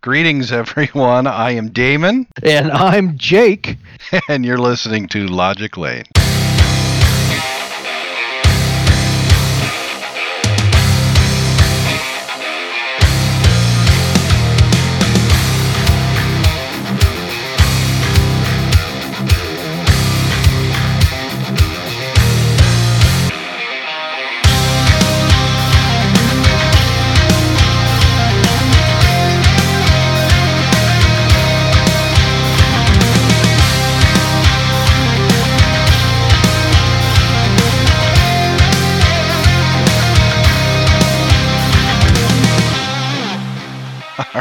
Greetings, everyone. I am Damon, And I'm Jake. and you're listening to Logic Lane.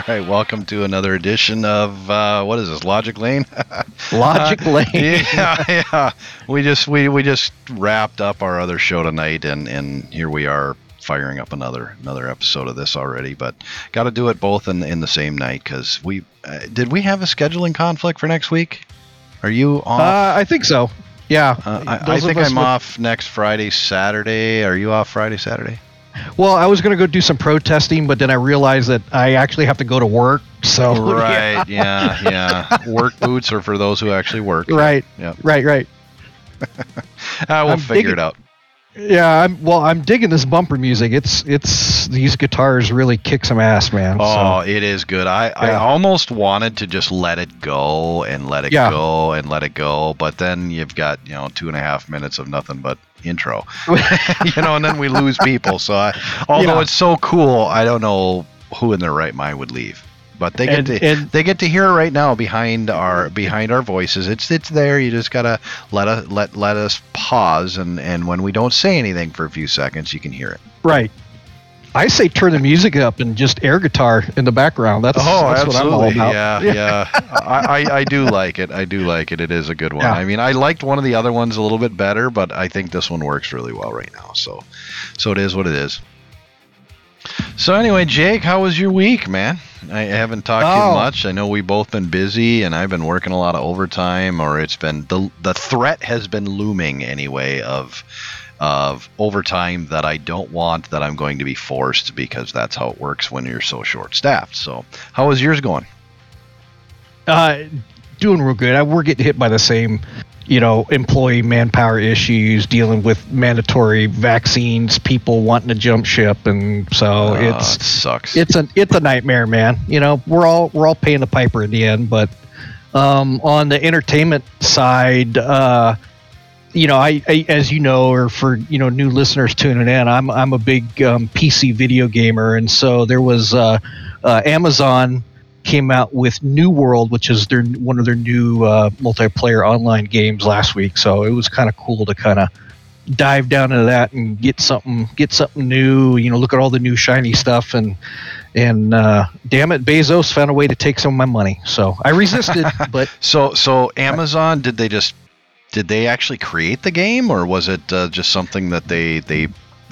Right, welcome to another edition of uh, what is this? Logic Lane. Logic Lane. yeah, yeah. We just we, we just wrapped up our other show tonight, and and here we are firing up another another episode of this already. But got to do it both in in the same night because we uh, did we have a scheduling conflict for next week? Are you off? Uh, I think so. Yeah. Uh, I, I think I'm with- off next Friday, Saturday. Are you off Friday, Saturday? Well, I was going to go do some protesting, but then I realized that I actually have to go to work. So Right. Yeah. Yeah. Work boots are for those who actually work. right, Yeah. right, right. Uh, we'll I'm figure digging- it out. Yeah. I'm well. I'm digging this bumper music. It's it's these guitars really kick some ass, man. Oh, So, it is good. I, I almost wanted to just let it go and let it Yeah. go and let it go, but then you've got you know two and a half minutes of nothing but intro, you know, and then we lose people. So I, although Yeah. it's so cool, I don't know who in their right mind would leave. But they get And- to and- they get to hear it right now behind our behind our voices. It's it's there. You just gotta let us let let us pause and and when we don't say anything for a few seconds, you can hear it. right. I say turn the music up and just air guitar in the background. That's, Oh, that's what I'm all about. Yeah, yeah. I, I, I do like it. I do like it. It is a good one. Yeah. I mean, I liked one of the other ones a little bit better, but I think this one works really well right now. So, so it is what it is. So anyway, Jake, how was your week, man? I haven't talked to Oh. you much. I know we've both been busy, and I've been working a lot of overtime, or it's been the the threat has been looming anyway of of overtime that I don't want that I'm going to be forced because that's how it works when you're so short staffed. So, how is yours going? Uh, doing real good. I, we're getting hit by the same, you know, employee manpower issues, dealing with mandatory vaccines, people wanting to jump ship, and so Uh, it sucks. it's a it's a nightmare, man. You know, we're all we're all paying the piper in the end, but um, on the entertainment side, uh, you know, I, I as you know, or for you know new listeners tuning in, I'm I'm a big um, PC video gamer, and so there was uh, uh, Amazon came out with New World, which is their one of their new uh, multiplayer online games last week. So it was kind of cool to kind of dive down into that and get something get something new. You know, look at all the new shiny stuff and and uh, damn it, Bezos found a way to take some of my money. So I resisted, but so, so Amazon did they just did they actually create the game, or was it uh, just something that they they you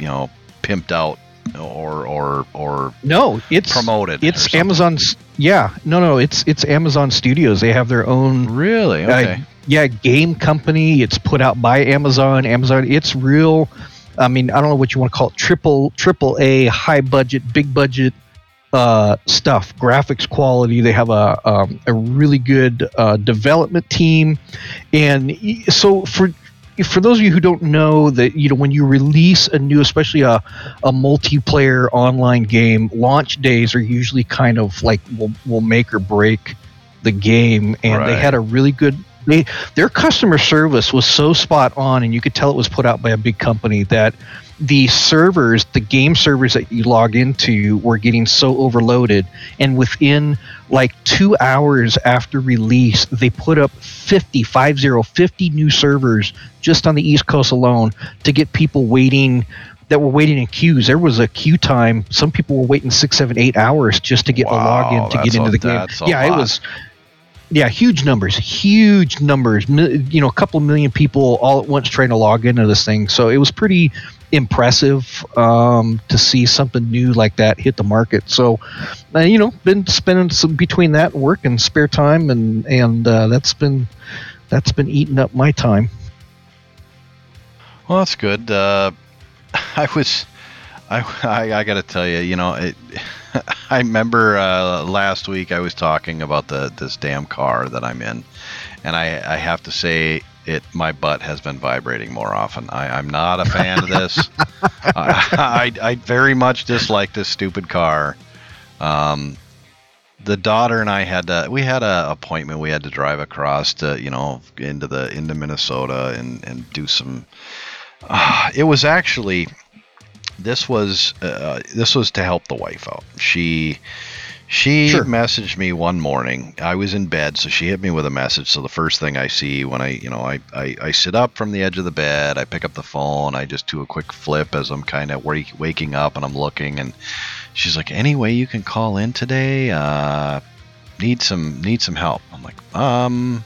know pimped out or or or no, it's promoted? It's? Amazon's. Yeah, no, no, it's it's Amazon Studios. They have their own Really? uh, Okay. yeah game company. It's put out by Amazon. Amazon. It's real. I mean, I don't know what you want to call it. Triple triple A, high budget, big budget uh, stuff. Graphics quality. They have a um, a really good uh, development team, and so for for those of you who don't know that you know when you release a new especially a, a multiplayer online game launch days are usually kind of like will, will make or break the game and they had a really good they their customer service was so spot on and you could tell it was put out by a big company that the servers the game servers that you log into were getting so overloaded. And within like two hours after release they put up 50 50 50 new servers just on the east coast alone to get people waiting that were waiting in queues. There was a queue time. Some people were waiting six seven eight hours just to get Wow, the login to get into a- the game. a yeah it was yeah huge numbers huge numbers. You know a couple million people all at once trying to log into this thing. So it was pretty impressive um, to see something new like that hit the market. So uh, you know been spending some between that work and spare time and and uh, that's been that's been eating up my time. Well, that's good. Uh, I was I, I, I got to tell you, you know, it, I remember uh, last week I was talking about the this damn car that I'm in, and I, I have to say it my butt has been vibrating more often. I, I'm not a fan of this. I, I, I very much dislike this stupid car. Um, the daughter and I had to, we had an appointment we had to drive across to you know into the into Minnesota and and do some. Uh, it was actually this was uh, this was to help the wife out. She she Sure. messaged me one morning. I was in bed, so she hit me with a message. So the first thing I see when I, you know, I, I, I sit up from the edge of the bed, I pick up the phone, I just do a quick flip as I'm kind of wake, waking up and I'm looking, and she's like, "Any way you can call in today? Uh, need some need some help." I'm like, um,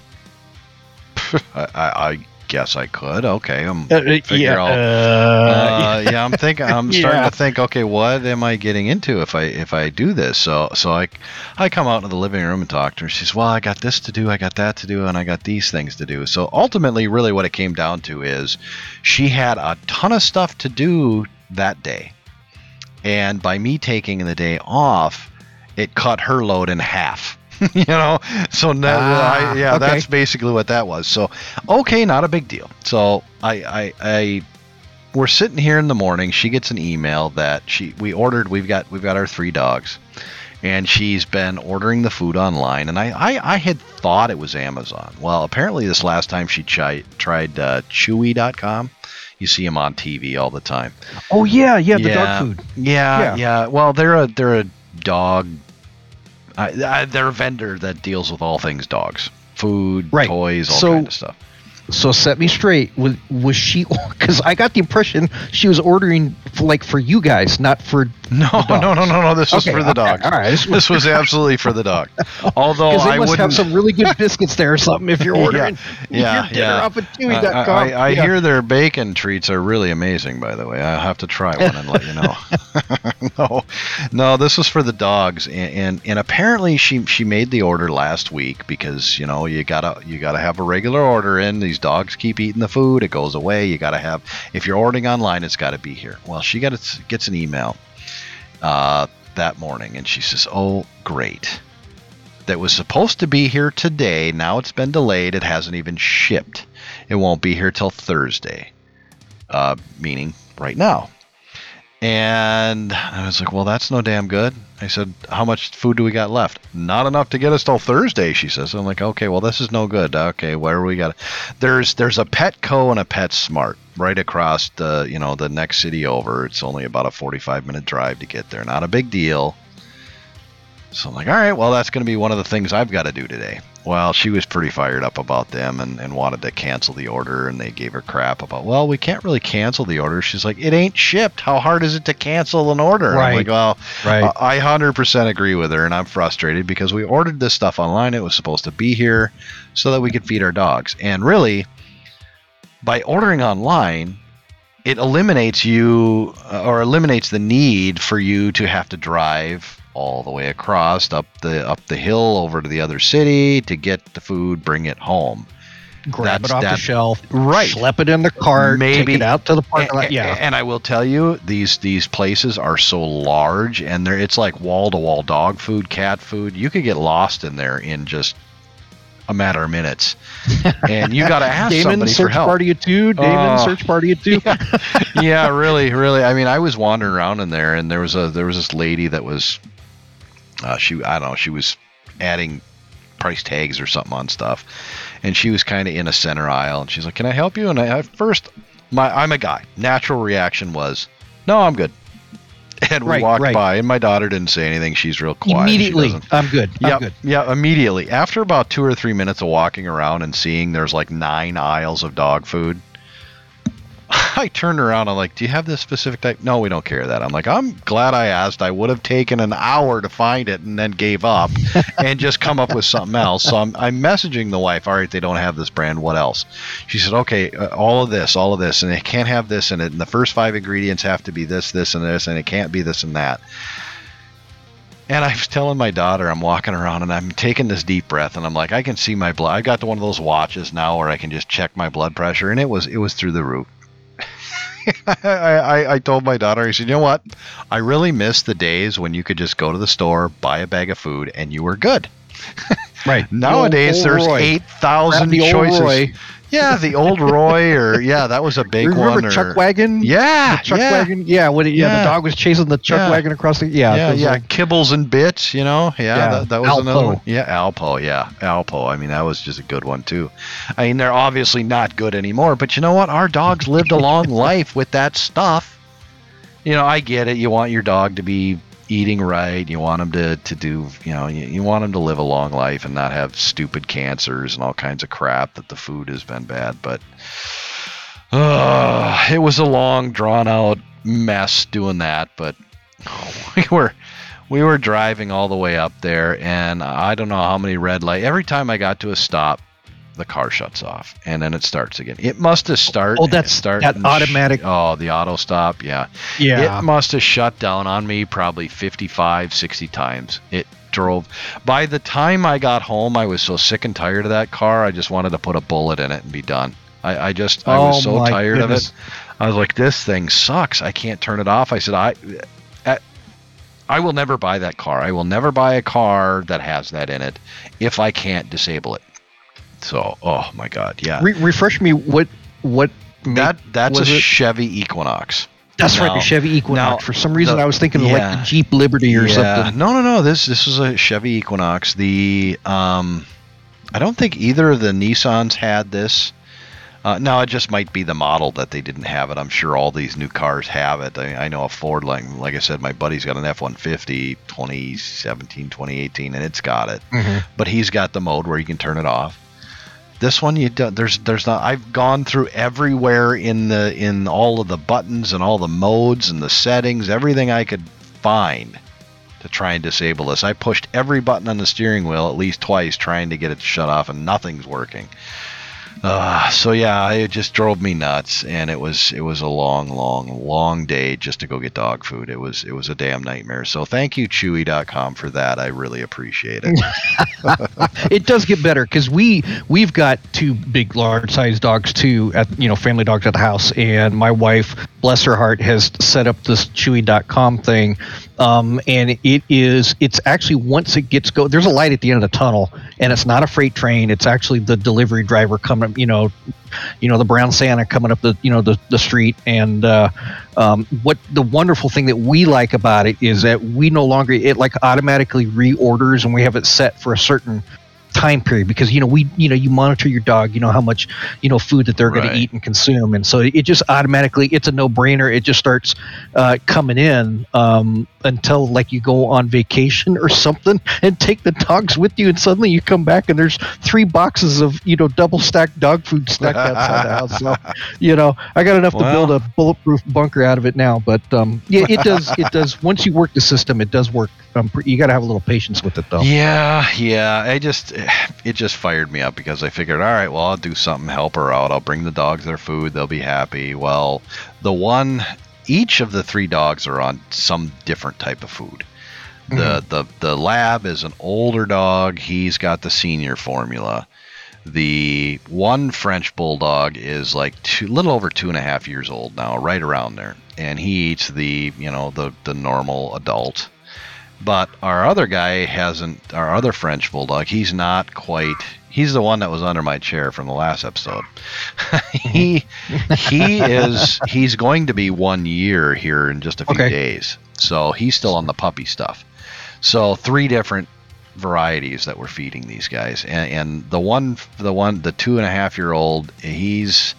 I, I, I guess I could. Okay, I'm Uh, uh, yeah, out- uh, uh, yeah, I'm thinking. I'm starting Yeah. to think. Okay, what am I getting into if I if I do this? So so I I come out into the living room and talk to her. She's well, I got this to do, I got that to do, and I got these things to do. So ultimately, really, what it came down to is she had a ton of stuff to do that day, and by me taking the day off, it cut her load in half. you know, so now, Ah, I, yeah, okay. that's basically what that was. So okay, not a big deal. So I I. I we're sitting here in the morning. She gets an email that she we ordered. We've got we've got our three dogs, and she's been ordering the food online. And I I, I had thought it was Amazon. Well, apparently this last time she chi- tried uh, Chewy.com. You see them on TV all the time. oh yeah, yeah, the Yeah. dog food. Yeah, Yeah. yeah. Well, they're a they're a dog. I, I, they're a vendor that deals with all things dogs, food, Right. toys, all So- kind of stuff. So set me straight. Was was she? Because I got the impression she was ordering for, like for you guys, not for. No, no, no, no, no. This was Okay, for the okay, dogs. all right. This was- This was absolutely for the dog. Although I must wouldn't. have some really good biscuits there or something. If you're ordering, yeah, your dinner yeah. off at I, I, I Yeah. hear their bacon treats are really amazing. By the way, I will have to try one and let you know. no, no, this was for the dogs, and, and and apparently she she made the order last week because you know you gotta you gotta have a regular order in. These dogs keep eating the food; it goes away. You gotta have if you're ordering online, it's got to be here. Well, she got it, gets an email uh, that morning, and she says, "Oh, great." That was supposed to be here today. Now it's been delayed. It hasn't even shipped. It won't be here till Thursday, uh, meaning right now. And I was like, well, that's no damn good. I said, how much food do we got left? Not enough to get us till Thursday, she says. I'm like, okay, well, this is no good. Okay, where we got? There's there's a Petco and a PetSmart right across the you know the next city over. It's only about a 45 minute drive to get there. Not a big deal. So I'm like, all right, well, that's going to be one of the things I've got to do today. Well, she was pretty fired up about them and, and wanted to cancel the order, and they gave her crap about, well, we can't really cancel the order. She's like, it ain't shipped. How hard is it to cancel an order? I'm like, well, Right. I I 100% agree with her, and I'm frustrated because we ordered this stuff online. It was supposed to be here so that we could feed our dogs. And really, by ordering online, it eliminates you uh, or eliminates the need for you to have to drive all the way across up the up the hill over to the other city to get the food, bring it home. Grab That's- it off that- the shelf, Right. schlep it in the cart, Maybe- take it out to the parking lot. Yeah, And I will tell you, these these places are so large, and they're it's like wall to wall dog food, cat food. You could get lost in there in just a matter of minutes, and you got to ask Damon somebody for search help. party at two. Damon Oh. search party at two. yeah, really, really. I mean, I was wandering around in there, and there was a there was this lady that was, uh, she I don't know, she was adding price tags or something on stuff, and she was kind of in a center aisle, and she's like, "Can I help you?" And I, at first, my I'm a guy. Natural reaction was, "No, I'm good." And we Right, walked right. by, and my daughter didn't say anything. She's real quiet. Immediately, I'm good. I'm Yep, good. yeah, immediately. After about two or three minutes of walking around and seeing there's like nine aisles of dog food, I turned around. I'm like, "Do you have this specific type?" No, we don't carry that. I'm like, "I'm glad I asked. I would have taken an hour to find it and then gave up and just come up with something else." So I'm, I'm messaging the wife. All right, they don't have this brand. What else? She said, "Okay, uh, all of this, all of this, and they can't have this in it. And the first five ingredients have to be this, this, and this, and it can't be this and that." And I was telling my daughter, I'm walking around and I'm taking this deep breath, and I'm like, I can see my blood. I got to one of those watches now where I can just check my blood pressure, and it was it was through the roof. I, I, told my daughter, I said, you know what? I really miss the days when you could just go to the store, buy a bag of food, and you were good. Right. Nowadays, The old there's Roy. eight thousand The old choices. Yeah, the old Roy, or yeah, that was a big Remember one. Or, Chuck Wagon? Yeah, The Chuck yeah, wagon. Yeah, when it, yeah, Yeah. the dog was chasing the Chuck Yeah. wagon across the yeah, yeah, yeah, are- kibbles and bits. You know, yeah, That, that was another Alpo. one. Yeah, Alpo. Yeah, Alpo. I mean, that was just a good one too. I mean, they're obviously not good anymore, but you know what? Our dogs lived a long life with that stuff. You know, I get it. You want your dog to be eating right. You want them to, to do, you know, you, you want them to live a long life and not have stupid cancers and all kinds of crap that the food has been bad. But uh, it was a long, drawn out mess doing that. But we were we were driving all the way up there, and I don't know how many red light. Every time I got to a stop, the car shuts off, and then it starts again. It must have started. Oh, that's- start that and sh- automatic- oh, the auto stop. Yeah, yeah. it must have shut down on me probably 55, 60 times. It drove. By the time I got home, I was so sick and tired of that car. I just wanted to put a bullet in it and be done. I, I just I was Oh so tired goodness. of it. I was like, this thing sucks. I can't turn it off. I said, I, I, I will never buy that car. I will never buy a car that has that in it if I can't disable it. So, oh my God, yeah. Re- refresh me what what that that's a it? Chevy Equinox. That's right, a Chevy Equinox. now, For some reason, the- I was thinking of like yeah. the Jeep Liberty or something. No, no, no. This this was a Chevy Equinox. The um, I don't think either of the Nissans had this. Uh, no, it just might be the model that they didn't have it. I'm sure all these new cars have it. I, I know a Ford, like like I said, my buddy's got an F-150 2017, 2018, and it's got it. Mhm. But he's got the mode where you can turn it off. This one, you don't, there's there's not. I've gone through everywhere in the in all of the buttons and all the modes and the settings, everything I could find to try and disable this. I pushed every button on the steering wheel at least twice trying to get it to shut off, and nothing's working. Uh, so yeah, it just drove me nuts, and it was it was a long, long, long day just to go get dog food. It was it was a damn nightmare. So thank you Chewy.com for that. I really appreciate it. it does get better because we we've got two big large sized dogs too at you know family dogs at the house and my wife bless her heart has set up this chewy.com thing um, and it is it's actually once it gets go there's a light at the end of the tunnel and it's not a freight train. It's actually the delivery driver coming you know you know the brown santa coming up the you know the, the street. And uh, um, what the wonderful thing that we like about it is that we no longer it like automatically reorders and we have it set for a certain time period because you know we you know you monitor your dog you know how much you know food that they're going to eat and consume. And so it just automatically it's a no-brainer. It just starts uh, coming in. Um, until like you go on vacation or something and take the dogs with you and suddenly you come back and there's three boxes of you know double stacked dog food stacked outside the house so you know i got enough to build a bulletproof bunker out of it now but um, yeah it does it does once you work the system it does work um, you got to have a little patience with it though Yeah, yeah. I just it just fired me up because I figured, all right, well, I'll do something, help her out. I'll bring the dogs their food, they'll be happy. Well, the one each of the three dogs are on some different type of food. The mm-hmm. the the lab is an older dog. He's got the senior formula. The one French bulldog is like two, little over two and a half years old now, right around there, and he eats the you know the the normal adult. But our other guy hasn't. Our other French bulldog, he's not quite. He's the one that was under my chair from the last episode. he mm-hmm. he is. He's going to be one year here in just a few Okay. days. So he's still on the puppy stuff. So three different varieties that we're feeding these guys, and, and the one, the one, the two and a half year old, he's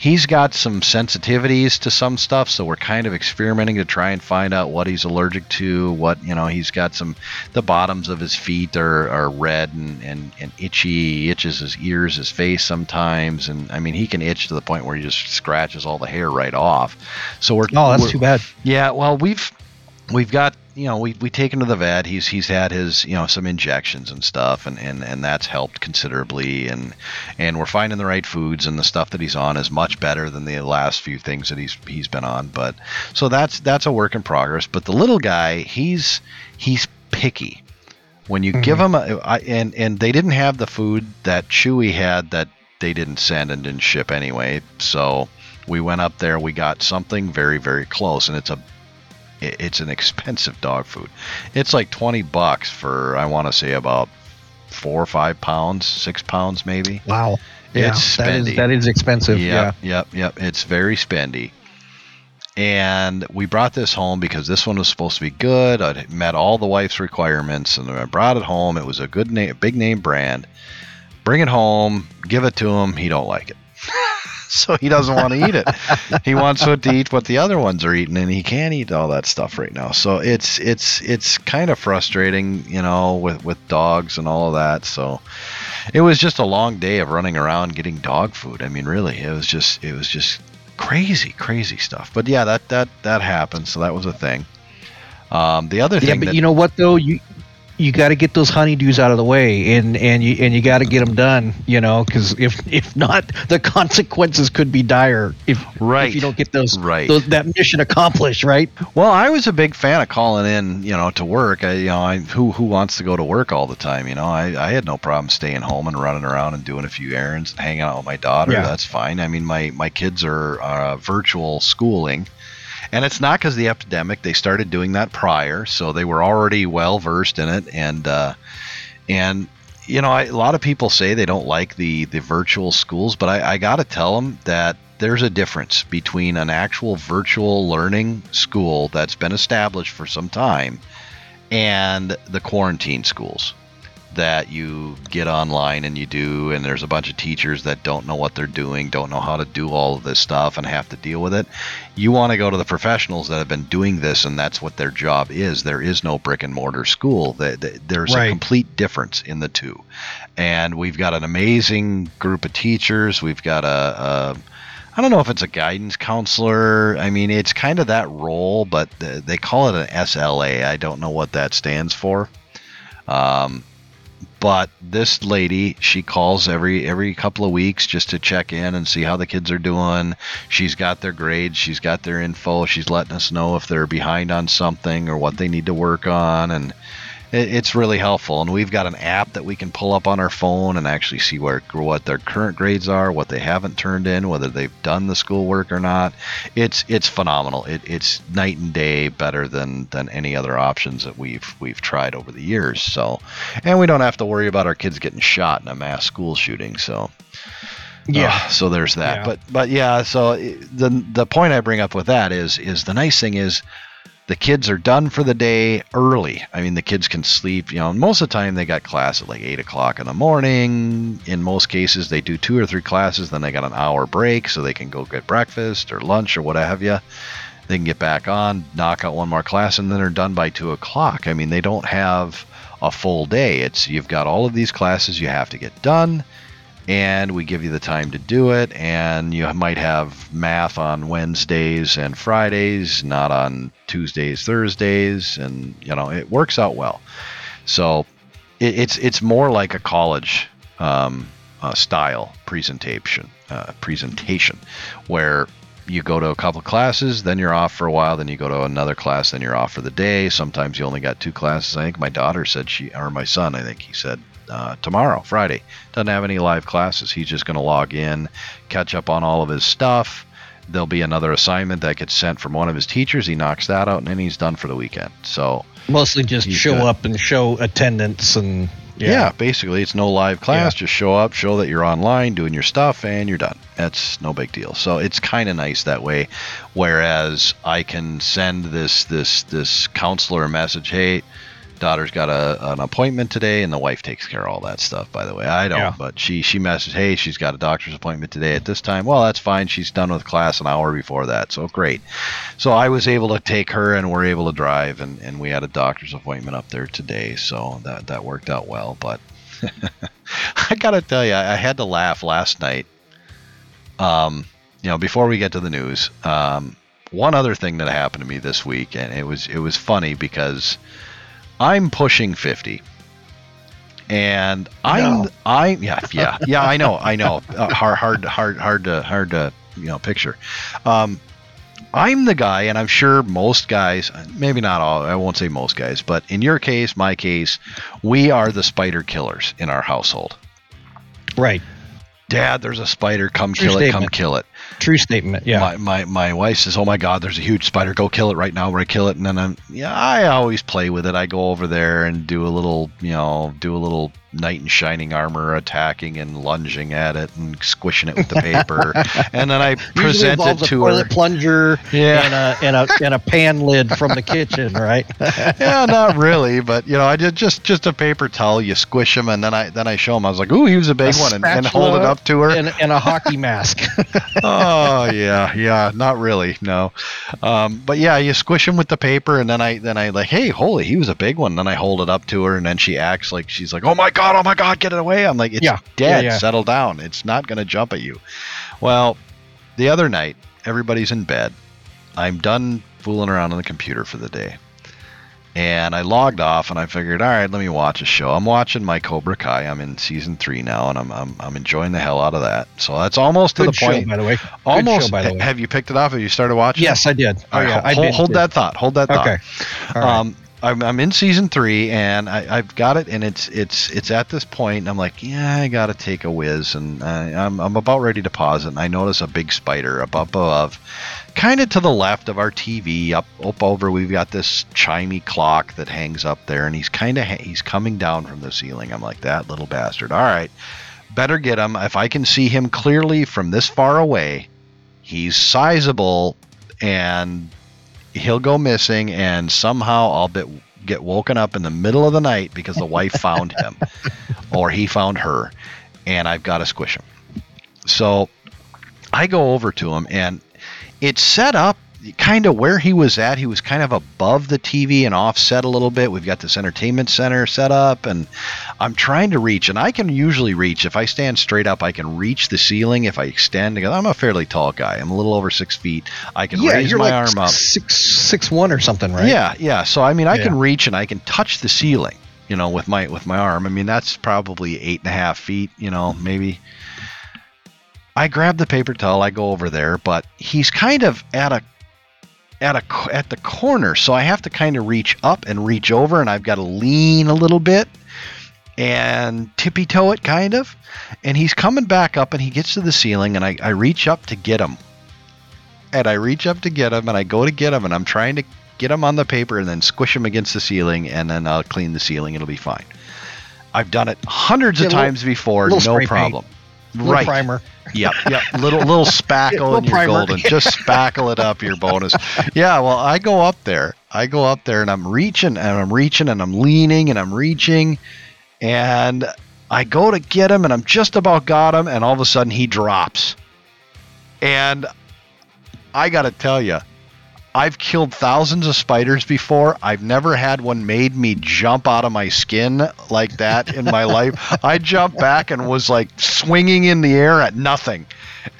he's got some sensitivities to some stuff, so we're kind of experimenting to try and find out what he's allergic to. What you know, he's got some. The bottoms of his feet are, are red and, and, and itchy. He itches his ears, his face sometimes, and I mean he can itch to the point where he just scratches all the hair right off. So we're oh that's we're- too bad yeah, well, we've we've got you know we we take him to the vet. He's he's had his you know some injections and stuff, and and and that's helped considerably. And and we're finding the right foods, and the stuff that he's on is much better than the last few things that he's he's been on. But so that's that's a work in progress. But the little guy, he's he's picky. When you give mm-hmm. him a, I, and and they didn't have the food that Chewy had that they didn't send and didn't ship anyway. So We went up there. We got something very very close, and it's a it's an expensive dog food. It's like twenty bucks for I want to say about four or five pounds, six pounds maybe. Wow. It's that is spendy. that is expensive. Yep, yep, yep. It's very spendy. And we brought this home because this one was supposed to be good. It met all the wife's requirements, and I brought it home. It was a good name, big name brand. Bring it home, give it to him. He don't like it, so he doesn't want to eat it. he wants to eat what the other ones are eating, and he can't eat all that stuff right now. So it's it's it's kind of frustrating, you know, with with dogs and all of that. So it was just a long day of running around getting dog food. I mean, really, it was just it was just crazy, crazy stuff. But yeah, that that that happened. So that was a thing. Um, the other thing, Yeah, but that you know what though you you got to get those honeydews out of the way, and and you and you got to get them done. You know, because if if not, the consequences could be dire if Right. if you don't get those Right. those that mission accomplished. Right. Well, I was a big fan of calling in, you know, to work. I, you know, I, who who wants to go to work all the time? You know, I, I had no problem staying home and running around and doing a few errands and hanging out with my daughter. Yeah. That's fine. I mean, my my kids are uh, virtual schooling, and it's not because the epidemic. They started doing that prior, so they were already well versed in it. And uh, and you know, I, a lot of people say they don't like the the virtual schools, but I, I got to tell them that there's a difference between an actual virtual learning school that's been established for some time and the quarantine schools that you get online and you do and there's a bunch of teachers that don't know what they're doing don't know how to do all of this stuff and have to deal with it you want to go to the professionals that have been doing this and that's what their job is there is no brick and mortar school Th- th- there's Right. a complete difference in the two and we've got an amazing group of teachers we've got a, a I don't know if it's a guidance counselor. I mean, it's kind of that role, but they call it an SLA. I don't know what that stands for. Um, but this lady, she calls every every couple of weeks just to check in and see how the kids are doing. She's got their grades, she's got their info. She's letting us know if they're behind on something or what they need to work on, and it's really helpful. And we've got an app that we can pull up on our phone and actually see where what their current grades are, what they haven't turned in, whether they've done the schoolwork or not. It's it's phenomenal. It, it's night and day better than than any other options that we've we've tried over the years. So, and we don't have to worry about our kids getting shot in a mass school shooting. So. Yeah. Uh, so there's that. Yeah. But but yeah. So the the point I bring up with that is is the nice thing is the kids are done for the day early. I mean, the kids can sleep. You know, most of the time they got class at like eight o'clock in the morning. In most cases, they do two or three classes, then they got an hour break, so they can go get breakfast or lunch or what have you. They can get back on, knock out one more class, and then they're done by two o'clock. I mean, they don't have a full day. It's you've got all of these classes you have to get done and we give you the time to do it and you might have math on wednesdays and fridays not on tuesdays thursdays and you know it works out well. So it, it's it's more like a college um, uh, style presentation uh, presentation where you go to a couple classes then you're off for a while then you go to another class then you're off for the day. Sometimes you only got two classes. I think my daughter said she or my son i think he said uh, tomorrow friday doesn't have any live classes he's just going to log in catch up on all of his stuff there'll be another assignment that gets sent from one of his teachers he knocks that out and then he's done for the weekend so Mostly just show good. up and show attendance and yeah. basically it's no live class. Just show up, show that you're online doing your stuff, and you're done. That's no big deal. So it's kind of nice that way. Whereas I can send this this this counselor a message, hey. Daughter's got a, an appointment today, and the wife takes care of all that stuff. By the way, I don't, Yeah. but she she messaged, hey, she's got a doctor's appointment today at this time. Well, that's fine. She's done with class an hour before that, so great. So I was able to take her, and we're able to drive, and, and we had a doctor's appointment up there today, so that that worked out well. But I gotta tell you, I had to laugh last night. Um, you know, before we get to the news, um, one other thing that happened to me this week, and it was it was funny because I'm pushing fifty, and I'm No. I yeah yeah yeah I know I know uh, hard hard hard hard to hard to you know picture. Um, I'm the guy, and I'm sure most guys, maybe not all, I won't say most guys, but in your case, my case, we are the spider killers in our household. Right. Dad, there's a spider. Come True kill it. Come kill it. True statement. Yeah. My, my my wife says, "Oh my God, there's a huge spider. Go kill it right now." Where I kill it, and then I'm yeah, I always play with it. I go over there and do a little, you know, do a little knight in shining armor attacking and lunging at it and squishing it with the paper, and then I present it involves a to her. plunger Yeah. and a and a and a pan lid from the kitchen, right? yeah, not really, but you know, I did just just a paper towel. You squish him, and then I then I show him. I was like, "Ooh, he was a big A one," and, and hold it up to her. and, and a hockey mask. oh yeah, yeah, not really, no. Um, but yeah, you squish him with the paper, and then I then I like, hey, holy, he was a big one. Then I hold it up to her, and then she acts like she's like, oh my god, oh my god, get it away. I'm like, it's Yeah, dead. yeah, yeah. Settle down. It's not gonna jump at you. Well, the other night, everybody's in bed. I'm done fooling around on the computer for the day. And I logged off and I figured, all right, let me watch a show. I'm watching my Cobra Kai. I'm in season three now and I'm, I'm, I'm enjoying the hell out of that. So that's almost to the show, point. by the way. Almost. show, by the way. Have you picked it off? Have you started watching? Yes, I did. Oh right, yeah, hold, did. hold that thought. Hold that thought. Okay. Right. Um, I'm, I'm in season three, and I, I've got it, and it's it's it's at this point, I'm like, yeah, I gotta take a whiz, and I, I'm I'm about ready to pause it, and I notice a big spider up above, kind of to the left of our TV, up up over. We've got this chimey clock that hangs up there, and he's kind of ha- he's coming down from the ceiling. I'm like, that little bastard. All right, better get him. If I can see him clearly from this far away, he's sizable, and he'll go missing and somehow I'll get woken up in the middle of the night because the wife found him or he found her and I've got to squish him. So I go over to him and it's set up kind of where he was at. He was kind of above the TV and offset a little bit. We've got this entertainment center set up and I'm trying to reach and I can usually reach if I stand straight up, I can reach the ceiling. If I extend, I'm a fairly tall guy. I'm a little over six feet. I can yeah, raise my like arm up. six six one or something, right? Yeah, yeah. So I mean, I can reach and I can touch the ceiling, you know, with my with my arm. I mean, that's probably eight and a half feet, you know, maybe. I grab the paper towel. I go over there, but he's kind of at a at a at the corner, so I have to kind of reach up and reach over, and I've got to lean a little bit and tippy toe it, kind of. And he's coming back up, and he gets to the ceiling, and I, I reach up to get him. And I reach up to get him, and I go to get him, and I'm trying to get him on the paper and then squish him against the ceiling, and then I'll clean the ceiling. It'll be fine. I've done it hundreds Yeah, of little- times before, little no problem. paint. Little right. primer. Yep, yep. Little little spackle Little in your primer. golden. Just spackle it up your bonus. Yeah, well, I go up there. I go up there and I'm reaching and I'm reaching and I'm leaning and I'm reaching and I go to get him and I'm just about got him and all of a sudden he drops. And I got to tell you, I've killed thousands of spiders before. I've never had one made me jump out of my skin like that in my life. I jumped back and was like swinging in the air at nothing.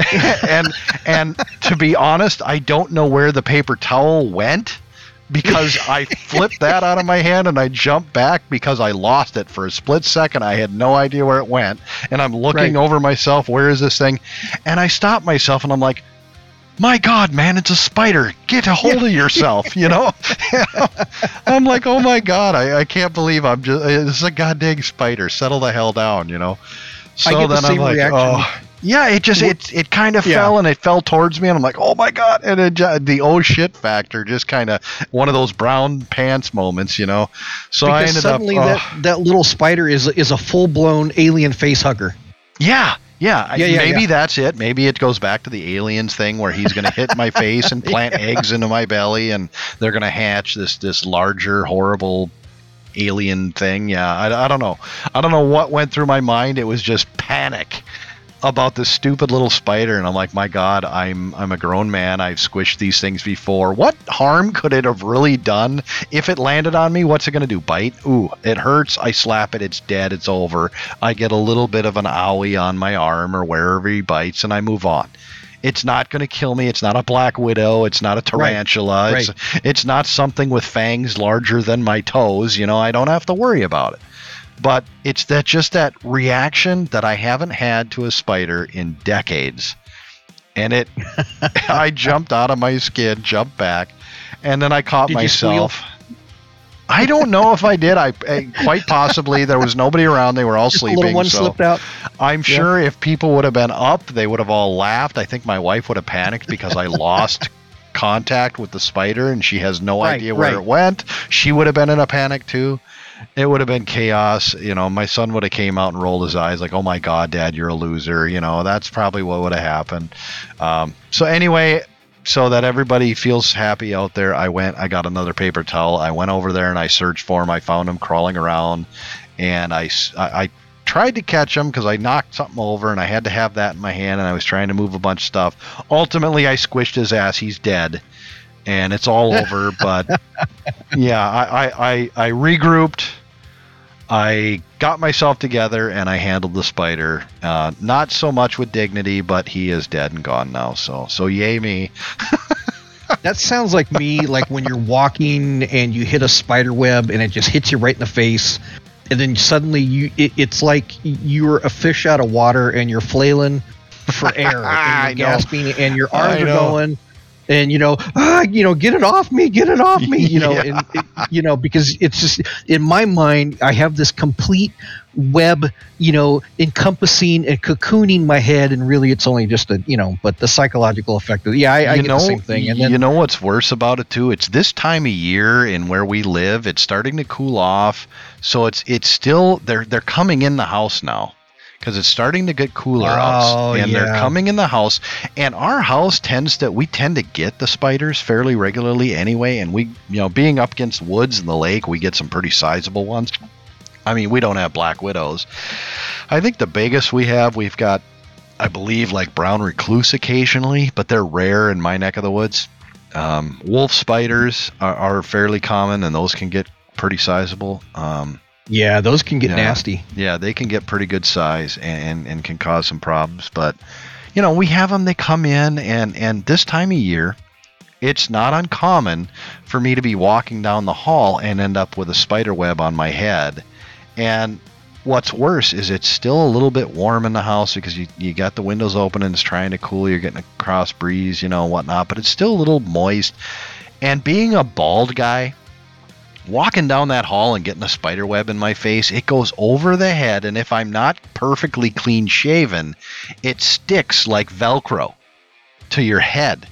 and and to be honest, I don't know where the paper towel went because I flipped that out of my hand and I jumped back because I lost it for a split second. I had no idea where it went. And I'm looking Right. over myself, where is this thing? And I stop myself and I'm like, my God, man, it's a spider. Get a hold of yourself, you know? I'm like, oh my God, I, I can't believe I'm just, uh, it's a goddamn spider. Settle the hell down, you know? So get the then I'm same like, reaction. oh. Yeah, it just, it, it kind of Yeah. fell and it fell towards me and I'm like, oh my God. And it, the oh shit factor just kind of one of those brown pants moments, you know? So I ended suddenly up, oh, that, that little spider is is a full blown alien face hugger. Yeah, yeah. Yeah, yeah, maybe yeah. that's it. Maybe it goes back to the aliens thing where he's going to hit my face and plant eggs into my belly, and they're going to hatch this this larger, horrible alien thing. Yeah, I, I don't know. I don't know what went through my mind. It was just panic about this stupid little spider and I'm like my god I'm I'm a grown man. I've squished these things before. What harm could it have really done? If it landed on me what's it going to do? Bite? Ooh it hurts. I slap it. It's dead. It's over. I get a little bit of an owie on my arm or wherever he bites and I move on. It's not going to kill me. It's not a black widow. It's not a tarantula. It's it's not something with fangs larger than my toes. You know I don't have to worry about it but it's that just that reaction that I haven't had to a spider in decades. And it, I jumped out of my skin, jumped back, and then I caught Did myself. I don't know if I did. I, I quite possibly there was nobody around. They were all Just sleeping. one so slipped out. I'm sure if people would have been up, they would have all laughed. I think my wife would have panicked because I lost contact with the spider and she has no Right, idea where right. it went. She would have been in a panic too. It would have been chaos. You know, my son would have came out and rolled his eyes like, "Oh my God, Dad, you're a loser." You know, that's probably what would have happened. Um, so anyway, so that everybody feels happy out there, I went. I got another paper towel. I went over there and I searched for him. I found him crawling around, and I I tried to catch him because I knocked something over and I had to have that in my hand and I was trying to move a bunch of stuff. Ultimately, I squished his ass. He's dead, and it's all over. But yeah, I, I, I, I regrouped. I got myself together and I handled the spider. Uh, not so much with dignity, but he is dead and gone now. So so yay me. That sounds like me, like when you're walking and you hit a spider web and it just hits you right in the face, and then suddenly you it, it's like you're a fish out of water and you're flailing for air and you're gasping and your arms are going. And you know, ah, you know, get it off me, get it off me, you know, Yeah. and you know, because it's just in my mind, I have this complete web, you know, encompassing and cocooning my head, and really, it's only just a, you know, but the psychological effect of, yeah, I, I you get know, the same thing, and then you know what's worse about it too? It's this time of year in where we live. It's starting to cool off, so it's it's still they're they're coming in the house now because it's starting to get cooler Oh, out, and they're coming in the house. And our house tends to we tend to get the spiders fairly regularly anyway. And we you know being up against woods and the lake, we get some pretty sizable ones. I mean, we don't have black widows. I think the biggest we have, we've got, I believe, like brown recluse occasionally, but they're rare in my neck of the woods. Um, wolf spiders are, are fairly common, and those can get pretty sizable. Um, Yeah, those can get Yeah. nasty. yeah, they can get pretty good size and, and can cause some problems. But you know, we have them. They come in, and and this time of year, it's not uncommon for me to be walking down the hall and end up with a spider web on my head. And what's worse is it's still a little bit warm in the house because you, you got the windows open and it's trying to cool. You're getting a cross breeze, you know, whatnot, but it's still a little moist. And being a bald guy, walking down that hall and getting a spider web in my face, it goes over the head. And if I'm not perfectly clean shaven, it sticks like Velcro to your head.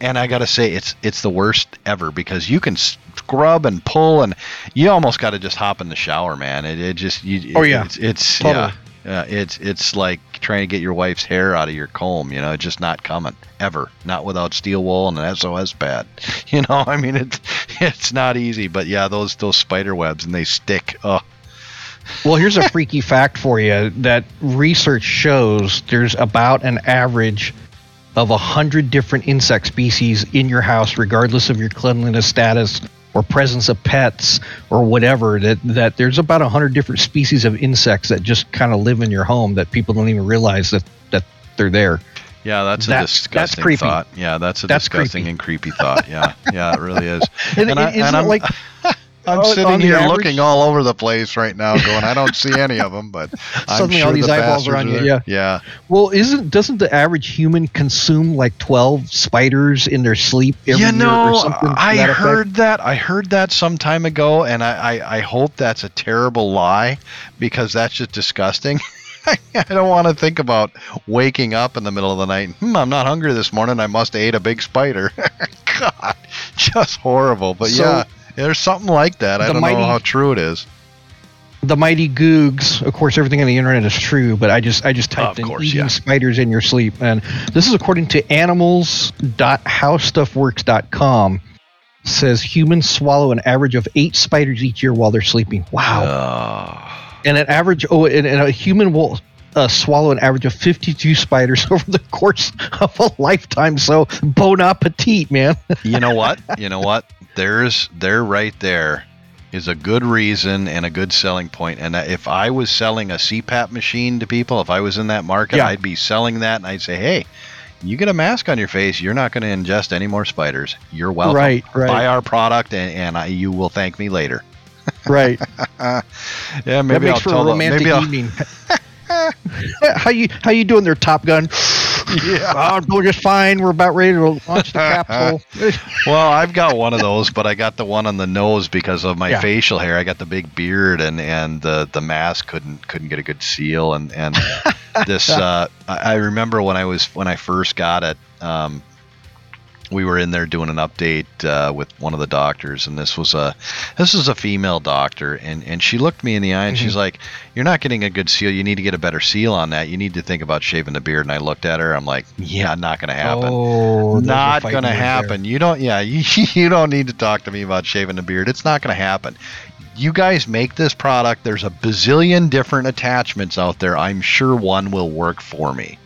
And I gotta say, it's it's the worst ever because you can scrub and pull, and you almost got to just hop in the shower, man. It, it just you, Oh, yeah. it's, it's Totally. yeah, yeah, it's it's like trying to get your wife's hair out of your comb. You know, it's just not coming ever, not without steel wool and an SOS pad. You know, I mean, it's it's not easy, but yeah, those those spider webs and they stick. Oh, Well, here's a freaky fact for you that research shows there's about an average of a hundred different insect species in your house, regardless of your cleanliness status or presence of pets or whatever. That that there's about a hundred different species of insects that just kind of live in your home that people don't even realize that that they're there. yeah, that's a That's- that's disgusting creepy. thought. Yeah, that's a That's disgusting creepy. and creepy thought. Yeah, yeah, it really is. And, And I- and I'm- like I'm On- sitting here average- looking all over the place right now, going, I don't see any of them, but Suddenly sure all these the eyeballs are on you, there. Yeah, well, isn't doesn't the average human consume like twelve spiders in their sleep every you year know, or something? I that effect? heard that. I heard that some time ago, and I, I, I hope that's a terrible lie because that's just disgusting. I don't want to think about waking up in the middle of the night. Hmm, I'm not hungry this morning. I must have ate a big spider. God, just horrible. But So, yeah, there's something like that. I don't mighty- know how true it is. the mighty googs of course everything on the internet is true but i just i just typed in course, eating yeah. spiders in your sleep and this is according to animals.howstuffworks.com says humans swallow an average of eight spiders each year while they're sleeping wow Oh. and an average oh and, and a human will uh, swallow an average of 52 spiders over the course of a lifetime so bon appetit man you know what? You know what? There's there right there is a good reason and a good selling point. And if I was selling a CPAP machine to people, if I was in that market, Yeah. I'd be selling that and I'd say, "Hey, you get a mask on your face, you're not going to ingest any more spiders. You're welcome. Right, right. Buy our product and, and I, you will thank me later." right Yeah, maybe I'll tell them. Maybe I'll, how you how you doing there top gun yeah. we're just fine. We're about ready to launch the capsule. well, I've got one of those, but I got the one on the nose because of my yeah. facial hair. I got the big beard, and and the the mask couldn't couldn't get a good seal, and and this uh, I remember when I was when I first got it. Um, we were in there doing an update uh, with one of the doctors, and this was a this was a female doctor, and and she looked me in the eye and mm-hmm. she's like, "You're not getting a good seal. You need to get a better seal on that. You need to think about shaving the beard." And I looked at her. I'm like, "Yeah, not going to happen. Oh, not going to happen. There. You don't. Yeah, you you don't need to talk to me about shaving the beard. It's not going to happen." You guys make this product. There's a bazillion different attachments out there. I'm sure one will work for me.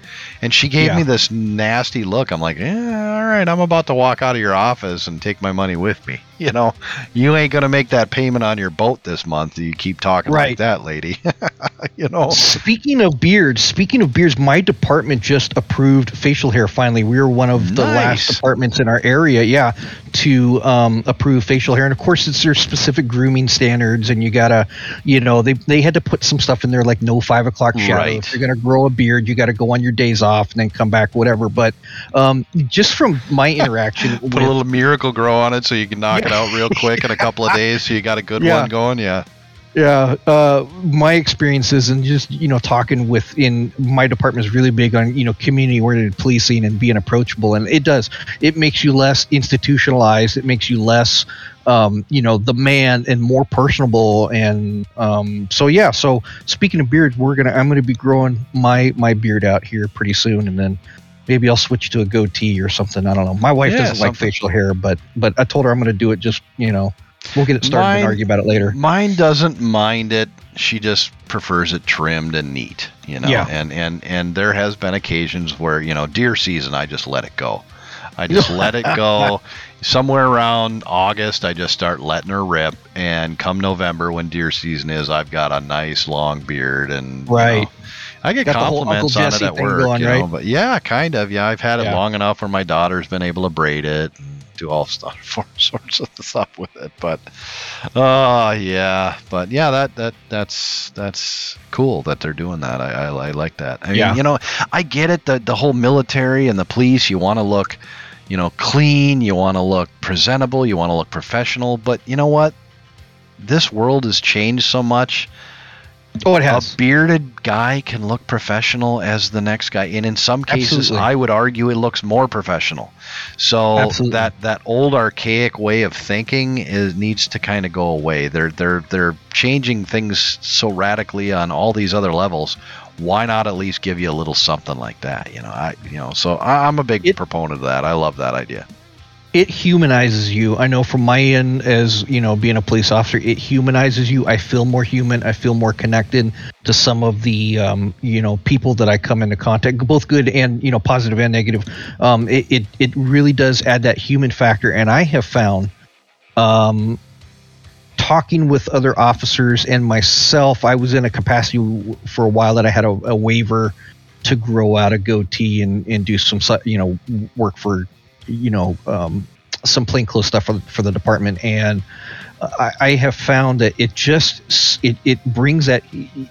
And she gave yeah. me this nasty look. I'm like, yeah, all right, I'm about to walk out of your office and take my money with me. You know, you ain't gonna make that payment on your boat this month. You keep talking right. like that, lady. you know. Speaking of beards, speaking of beards, my department just approved facial hair. Finally, we were one of the last departments in our area, yeah, to um, approve facial hair. And of course, it's their specific grooming standards, and you gotta, you know, they they had to put some stuff in there like no five o'clock shadow. Right. If you're gonna grow a beard, you got to go on your days off and then come back, whatever. But um, just from my interaction, put with, a little Miracle-Gro on it so you can knock it out real quick in a couple of days, so you got a good yeah. one going. Yeah. Yeah, uh, my experiences and just you know talking with in my department is really big on you know community oriented policing and being approachable, and it does. It makes you less institutionalized. It makes you less, um, you know, the man and more personable. And um, so yeah. So speaking of beards, we're gonna I'm gonna be growing my my beard out here pretty soon, and then maybe I'll switch to a goatee or something. I don't know. My wife yeah, doesn't something. like facial hair, but but I told her I'm going to do it. Just you know, we'll get it started mine, and argue about it later. Mine doesn't mind it. She just prefers it trimmed and neat. You know, yeah. and and and there has been occasions where you know deer season, I just let it go. I just let it go. Somewhere around August, I just start letting her rip. And come November, when deer season is, I've got a nice long beard and right. You know, I get Got compliments on it at work, going, you know, right? but yeah, kind of. Yeah, I've had it yeah. long enough where my daughter's been able to braid it and do all stuff, sorts of stuff with it. But, oh uh, yeah, but yeah, that that that's that's cool that they're doing that. I I, I like that. I mean, yeah. you know, I get it. The the whole military and the police, you want to look, you know, clean. You want to look presentable. You want to look professional. But you know what? This world has changed so much Oh, it has. A bearded guy can look professional as the next guy, and in some cases, Absolutely. I would argue it looks more professional. So Absolutely. that that old archaic way of thinking is needs to kind of go away. They're they're they're changing things so radically on all these other levels. Why not at least give you a little something like that? You know, I you know. So I, am a big it, proponent of that. I love that idea it humanizes you. I know from my end as you know being a police officer, it humanizes you. I feel more human. I feel more connected to some of the um, you know people that I come into contact, both good and you know positive and negative. Um, it, it it really does add that human factor, and I have found. Um, talking with other officers and myself, I was in a capacity for a while that I had a, a waiver to grow out a goatee and, and do some you know work for you know um, some plainclothes stuff for, for the department. And I, I, have found that it just it, it brings that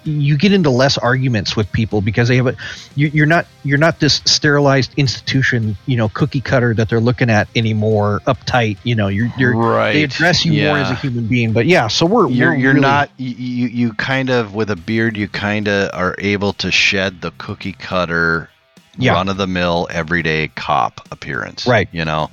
you get into less arguments with people because they have a you, are not you're not this sterilized institution you know cookie cutter that they're looking at anymore uptight you know you're, you're right. they address you yeah. more as a human being. But yeah so we're you're, we're you're really, not you you kind of with a beard you kind of are able to shed the cookie cutter yeah. run of the mill everyday cop appearance. Right. You know,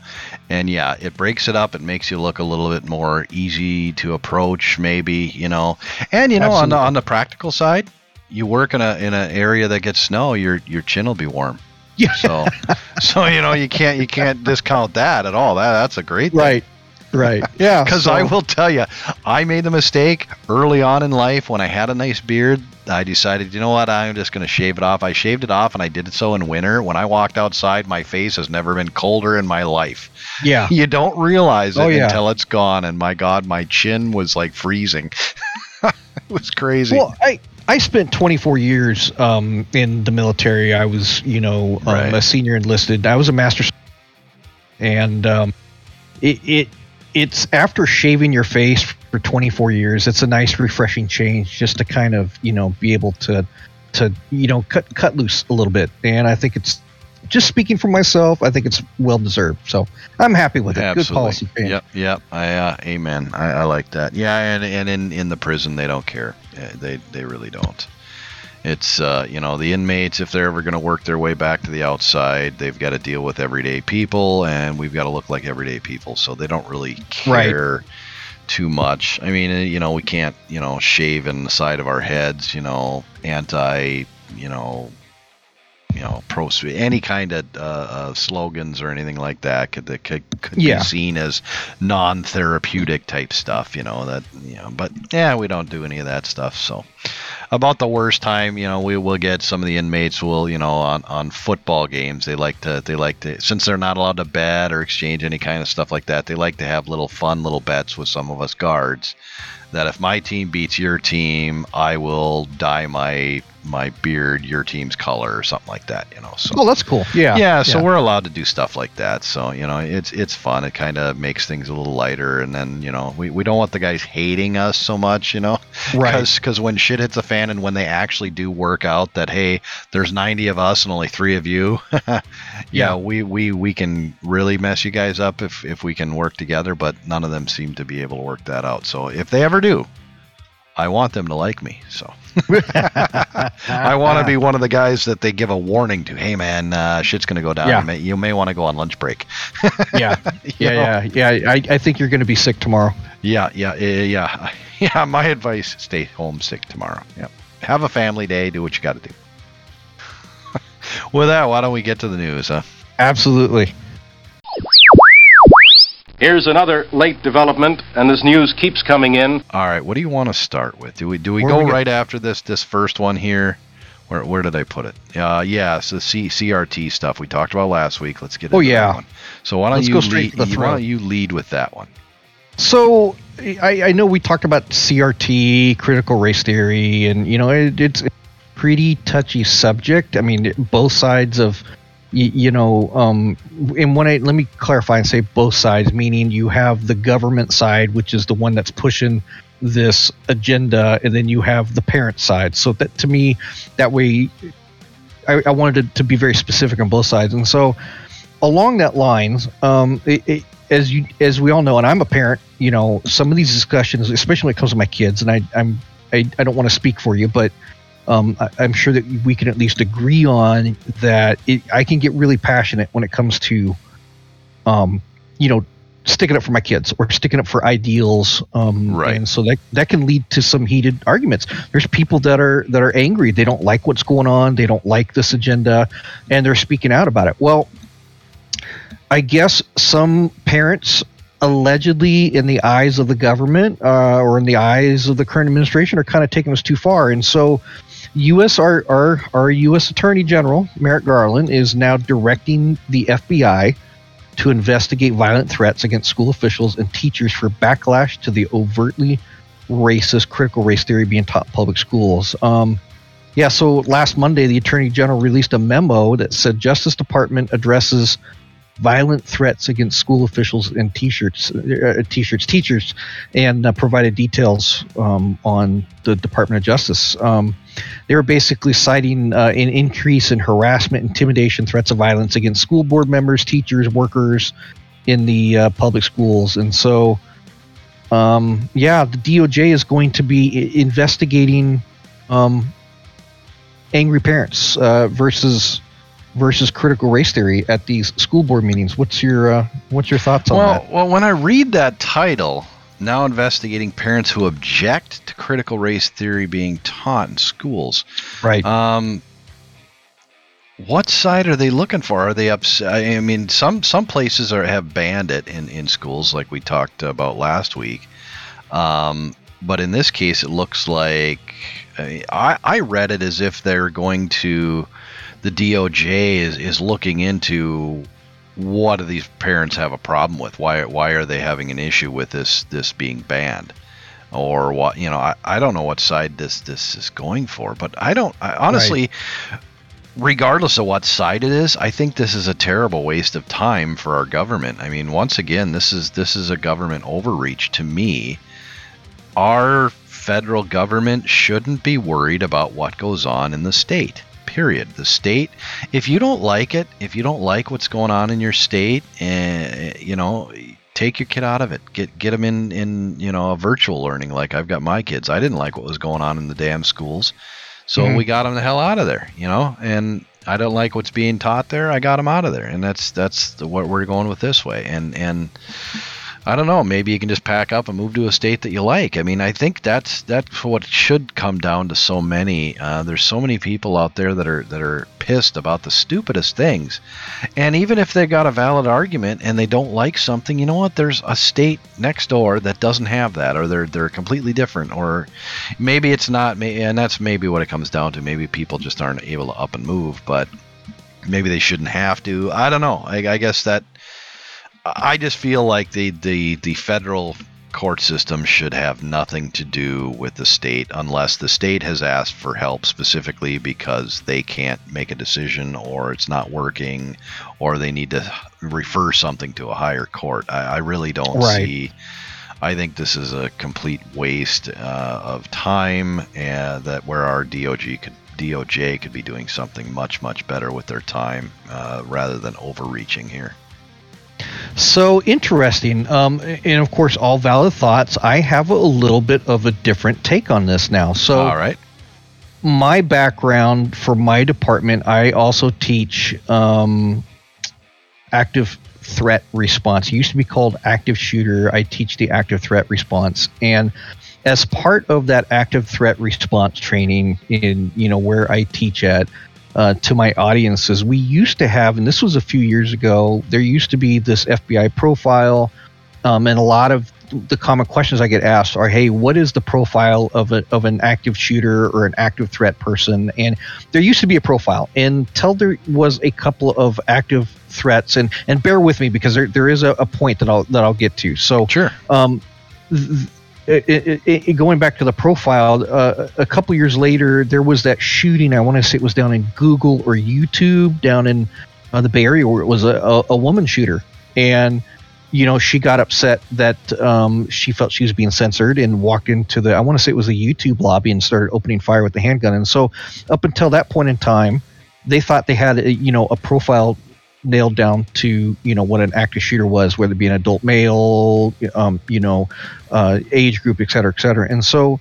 and yeah, it breaks it up. It makes you look a little bit more easy to approach, maybe. You know, and you know on the on the practical side, you work in a in an area that gets snow, your your chin will be warm. Yeah. So, so you know you can't you can't discount that at all. That that's a great thing. Right. Right. Yeah. Because so. I will tell you, I made the mistake early on in life when I had a nice beard. I decided, you know what, I'm just going to shave it off. I shaved it off and I did it so in winter. When I walked outside, my face has never been colder in my life. Yeah. You don't realize it oh, yeah. until it's gone. And my God, my chin was like freezing. it was crazy. Well, I, I spent 24 years um, in the military. I was, you know, um, right. a senior enlisted. I was a master. And um, it, it it's after shaving your face for 24 years it's a nice refreshing change just to kind of you know be able to to you know cut cut loose a little bit and i think it's just speaking for myself, I think it's well deserved. So I'm happy with it. Absolutely. Good policy. Change. Yep, yep. I uh, amen. I, I like that. Yeah, and and in in the prison they don't care. They they really don't. It's uh, you know the inmates if they're ever going to work their way back to the outside, they've got to deal with everyday people, and we've got to look like everyday people. So they don't really care. Right. Too much. I mean, uh, you know, we can't you know shave in the side of our heads. You know, anti you know you know, pro any kind of uh, uh, slogans or anything like that could that could, could Yeah. be seen as non-therapeutic type stuff, you know. That you know, but yeah, we don't do any of that stuff. So, about the worst time, you know, we will get some of the inmates will, you know, on on football games, they like to they like to since they're not allowed to bet or exchange any kind of stuff like that, they like to have little fun little bets with some of us guards. That if my team beats your team, I will dye my my beard your team's color or something like that, you know. So Oh, that's cool. Yeah. yeah, so we're allowed to do stuff like that. So you know, it's it's fun. It kind of makes things a little lighter, and then you know, we, we don't want the guys hating us so much, you know, right. because when shit hits a fan, and when they actually do work out that hey, there's 90 of us and only three of you, yeah, Yeah. we we we can really mess you guys up if if we can work together. But none of them seem to be able to work that out. So if they ever do. I want them to like me, so I want to be one of the guys that they give a warning to. Hey, man, uh, shit's gonna go down. Yeah. You may, you may want to go on lunch break. yeah. Yeah. Yeah. Yeah. I, I think you're going to be sick tomorrow. yeah, yeah, yeah, yeah. Yeah, my advice: stay home sick tomorrow. Yeah, have a family day. Do what you got to do. With that, why don't we get to the news? Huh? Absolutely. Here's another late development, and this news keeps coming in. All right, what do you want to start with? Do we do we Where go we go- right after this this first one here? Where where did I put it? Uh, yeah, it's the C, CRT stuff we talked about last week. Let's get Oh, into that yeah. one. So why don't Let's you go straight lead, the you- why don't you lead with that one? So I, I know we talked about CRT, critical race theory, and you know it, it's a pretty touchy subject. I mean, both sides of you, you know, um, and when I let me clarify and say both sides, meaning you have the government side, which is the one that's pushing this agenda, and then you have the parent side. So that to me, that way, I, I wanted to, to be very specific on both sides, and so along that lines, um, it, it, as you as we all know, and I'm a parent, you know, some of these discussions, especially when it comes to my kids, and I I'm I, I don't want to speak for you, but um, I, I'm sure that we can at least agree on that. It, I can get really passionate when it comes to, um, you know, sticking up for my kids or sticking up for ideals. Um, Right. And so that that can lead to some heated arguments. There's people that are that are angry. They don't like what's going on. They don't like this agenda, and they're speaking out about it. Well, I guess some parents allegedly in the eyes of the government uh, or in the eyes of the current administration are kind of taking us too far and so us our, our our us attorney general merrick garland is now directing the fbi to investigate violent threats against school officials and teachers for backlash to the overtly racist critical race theory being taught in public schools. Um, yeah so last monday the attorney general released a memo that said justice department addresses violent threats against school officials and t-shirts, uh, t-shirts, teachers, and uh, provided details um, on the Department of Justice. Um, they were basically citing uh, an increase in harassment, intimidation, threats of violence against school board members, teachers, workers in the uh, public schools, and so. Um, yeah, the DOJ is going to be investigating um, angry parents uh, versus versus critical race theory at these school board meetings. What's your uh, what's your thoughts on Well, that? well, when I read that title, now investigating parents who object to critical race theory being taught in schools. Right. Um, what side are they looking for? Are they upset? I mean, some some places are have banned it in in schools, like we talked about last week. Um, but in this case, it looks like I I read it as if they're going to the DOJ is is looking into what do these parents have a problem with? Why why are they having an issue with this this being banned? Or what you know, I, I don't know what side this this is going for, but I don't I, honestly regardless of what side it is, I think this is a terrible waste of time for our government. I mean, once again, this is this is a government overreach to me. Our federal government shouldn't be worried about what goes on in the state. Period. The state, if you don't like it, if you don't like what's going on in your state, uh, you know, take your kid out of it. Get get them in in you know a virtual learning like I've got my kids. I didn't like what was going on in the damn schools, so mm-hmm. we got them the hell out of there. You know, and I don't like what's being taught there. I got them out of there, and that's that's the, what we're going with this way. And and I don't know. Maybe you can just pack up and move to a state that you like. I mean, I think that's that's what should come down to so many. Uh, there's so many people out there that are that are pissed about the stupidest things, and even if they got a valid argument and they don't like something, you know what? There's a state next door that doesn't have that, or they're they're completely different, or maybe it's not. And that's maybe what it comes down to. Maybe people just aren't able to up and move, but maybe they shouldn't have to. I don't know. I, I guess that I just feel like the, the, the federal court system should have nothing to do with the state unless the state has asked for help specifically because they can't make a decision or it's not working or they need to refer something to a higher court. I, I really don't right. see. I think this is a complete waste uh, of time, and that where our DOJ could DOJ could be doing something much much better with their time uh, rather than overreaching here. So interesting. Um, and of course, all valid thoughts. I have a little bit of a different take on this now. So, all right. My background for my department, I also teach um, active threat response. It used to be called active shooter. I teach the active threat response. And as part of that active threat response training in, you know, where I teach at, uh, to my audiences. We used to have, and this was a few years ago, there used to be this FBI profile, um, and a lot of the common questions I get asked are, "Hey, what is the profile of a, of an active shooter or an active threat person?" And there used to be a profile until there was a couple of active threats, and and bear with me because there, there is a, a point that I'll that I'll get to. So sure. Um, th- it, it, it, going back to the profile, uh, a couple years later, there was that shooting. I want to say it was down in Google or YouTube down in uh, the Bay Area where it was a, a, a, woman shooter. And, you know, she got upset that um, she felt she was being censored and walked into the, I want to say it was a YouTube lobby and started opening fire with the handgun. And so up until that point in time, they thought they had, a, you know, a profile nailed down to you know what an active shooter was, whether it be an adult male, um, you know, uh, age group, et cetera, et cetera. And so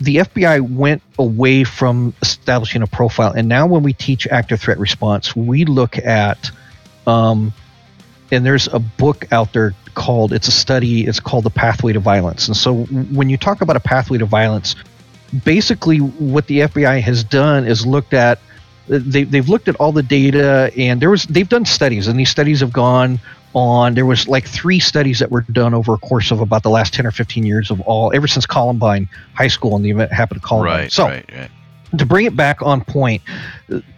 the FBI went away from establishing a profile, and now when we teach active threat response, we look at, um, and there's a book out there called it's a study. It's called the pathway to violence. And so when you talk about a pathway to violence, basically what the FBI has done is looked at they, they've looked at all the data and there was they've done studies and these studies have gone on there was like three studies that were done over a course of about the last 10 or 15 years of all ever since columbine high school and the event happened to columbine right, so right, right. to bring it back on point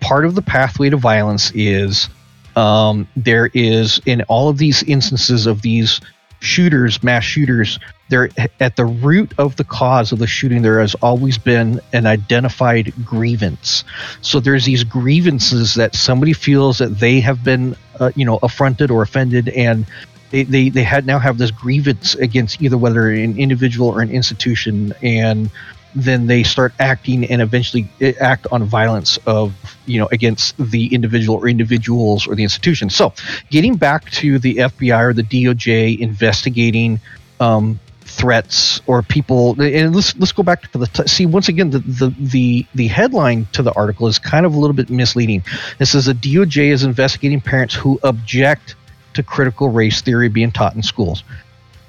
part of the pathway to violence is um, there is in all of these instances of these shooters mass shooters there at the root of the cause of the shooting there has always been an identified grievance. So there's these grievances that somebody feels that they have been uh, you know affronted or offended and they, they, they had now have this grievance against either whether an individual or an institution and then they start acting and eventually eh, act on violence of you know against the individual or individuals or the institution. So getting back to the fbi or the doj investigating um, threats or people and let's let's go back to the t- see once again the, the the the headline to the article is kind of a little bit misleading. It says the doj is investigating parents who object to critical race theory being taught in schools.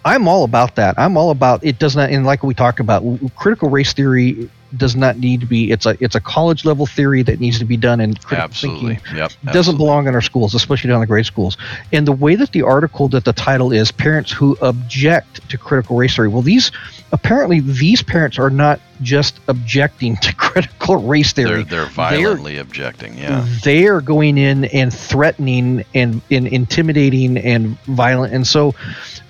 I'm all about that. I'm all about it does not and like we talked about critical race theory does not need to be it's a it's a college level theory that needs to be done in critical absolutely. thinking. Yep absolutely. doesn't belong in our schools especially down in the grade schools. And the way that the article that the title is parents who object to critical race theory. Well these apparently these parents are not just objecting to critical race theory. They're, they're violently they're, objecting yeah. They are going in and threatening and, and intimidating and violent. And so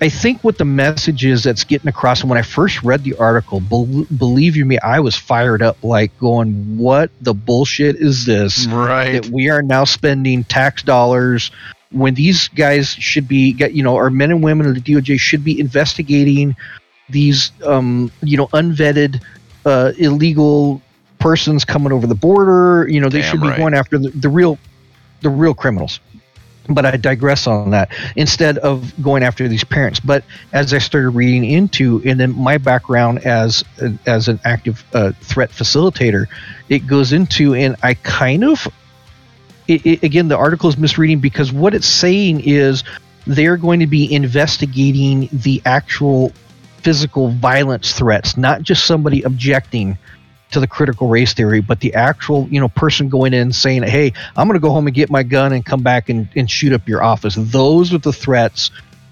i think what the message is that's getting across and when i first read the article be- believe you me i was fired up like going what the bullshit is this right that we are now spending tax dollars when these guys should be get you know our men and women of the DOJ should be investigating these um, you know unvetted uh, illegal persons coming over the border. You know, they Damn should be right. going after the, the real, the real criminals. But I digress on that. Instead of going after these parents, but as I started reading into, and then my background as as an active uh, threat facilitator, it goes into, and I kind of, it, it, again, the article is misreading because what it's saying is they're going to be investigating the actual physical violence threats, not just somebody objecting to the critical race theory, but the actual, you know, person going in saying, "Hey, I'm going to go home and get my gun and come back and, and shoot up your office." Those are the threats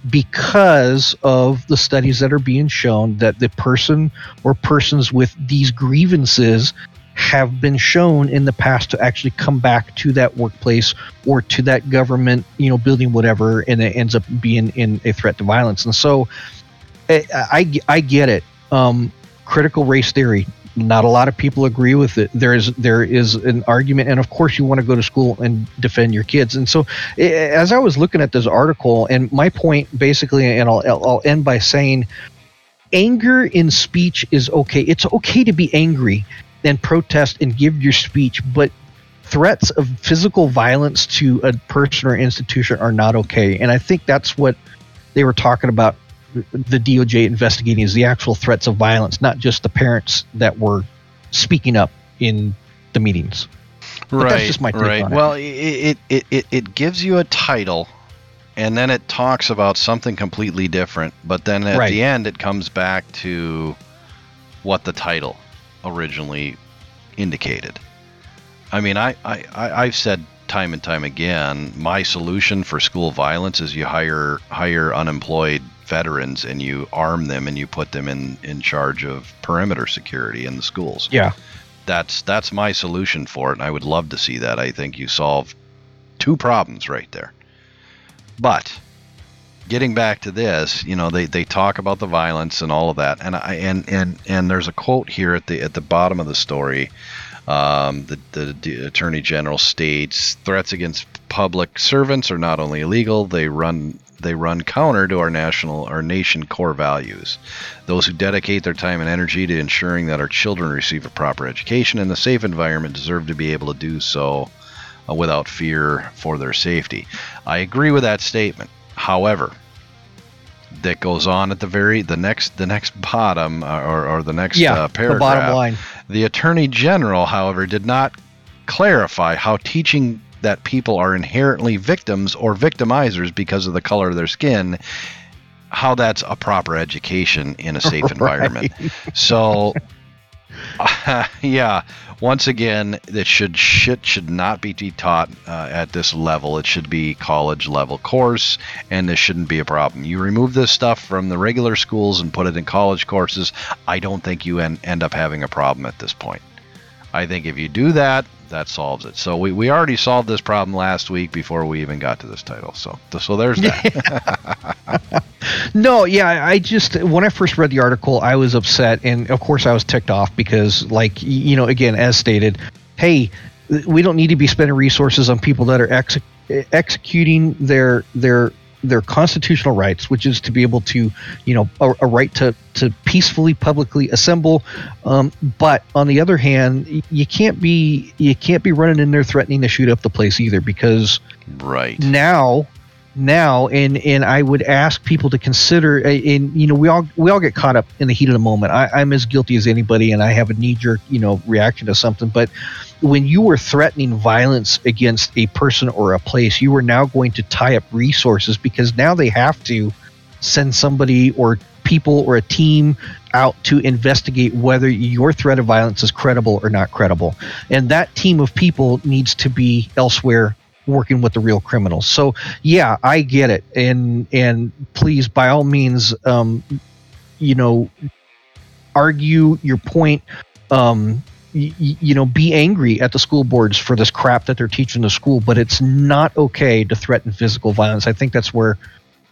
because of the studies that are being shown that the person or persons with these grievances have been shown in the past to actually come back to that workplace or to that government, you know, building whatever, and it ends up being in a threat to violence. And so, I I, I get it. Um, critical race theory. Not a lot of people agree with it. There is there is an argument, and of course, you want to go to school and defend your kids. And so, as I was looking at this article, and my point basically, and I'll I'll end by saying, anger in speech is okay. It's okay to be angry and protest and give your speech, but threats of physical violence to a person or institution are not okay. And I think that's what they were talking about the DOJ investigating is the actual threats of violence, not just the parents that were speaking up in the meetings. But right, that's just my take right. on it. Well, it, it, it, it, it gives you a title, and then it talks about something completely different. But then at Right. the end, it comes back to what the title originally indicated. I mean, I, I, I I've said time and time again, my solution for school violence is you hire hire unemployed veterans and you arm them and you put them in in charge of perimeter security in the schools. Yeah. that's that's my solution for it and i would love to see that. I think you solve two problems right there. But getting back to this you know they, they talk about the violence and all of that and i and and and there's a quote here at the at the bottom of the story. Um, the, the, the attorney general states threats against public servants are not only illegal they run they run counter to our national our nation core values those who dedicate their time and energy to ensuring that our children receive a proper education and a safe environment deserve to be able to do so uh, without fear for their safety. I agree with that statement. However, that goes on at the very the next the next bottom uh, or, or the next Yeah. uh, the paragraph. bottom line. The Attorney General, however, did not clarify how teaching that people are inherently victims or victimizers because of the color of their skin, how that's a proper education in a safe environment. So, yeah, once again, that should shit should not be taught uh, at this level. It should be college level course, and this shouldn't be a problem. You remove this stuff from the regular schools and put it in college courses. I don't think you en- end up having a problem at this point. I think if you do that, that solves it. So we, we already solved this problem last week before we even got to this title. So so there's that. No, yeah, I just when I first read the article, I was upset, and of course I was ticked off because, like, you know, again, as stated, hey, we don't need to be spending resources on people that are ex- executing their their their constitutional rights, which is to be able to, you know, a, a right to to peacefully publicly assemble. Um, but on the other hand, you can't be you can't be running in there threatening to shoot up the place either because right. now now and and i would ask people to consider and you know we all we all get caught up in the heat of the moment. I, i'm as guilty as anybody and i have a knee-jerk you know reaction to something but when you were threatening violence against a person or a place you are now going to tie up resources because now they have to send somebody or people or a team out to investigate whether your threat of violence is credible or not credible. And that team of people needs to be elsewhere working with the real criminals. So yeah, I get it, and and please, by all means, um, you know, argue your point. Um, y- you know, be angry at the school boards for this crap that they're teaching the school, but it's not okay to threaten physical violence. I think that's where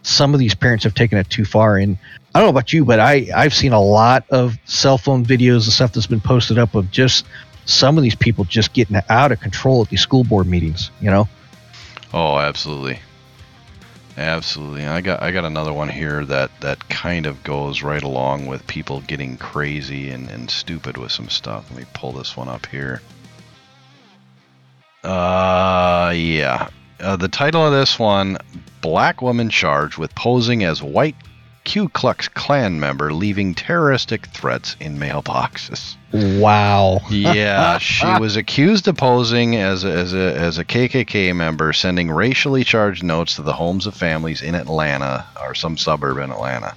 some of these parents have taken it too far. And I don't know about you, but I I've seen a lot of cell phone videos and stuff that's been posted up of just some of these people just getting out of control at these school board meetings. You know. Oh, absolutely. Absolutely. I got I got another one here that that kind of goes right along with people getting crazy and, and stupid with some stuff. Let me pull this one up here. Uh yeah. Uh, the title of this one Black woman charged with posing as white Ku Klux Klan member leaving terroristic threats in mailboxes. Wow. yeah, she was accused of posing as a, as a as a KKK member, sending racially charged notes to the homes of families in Atlanta or some suburb in Atlanta.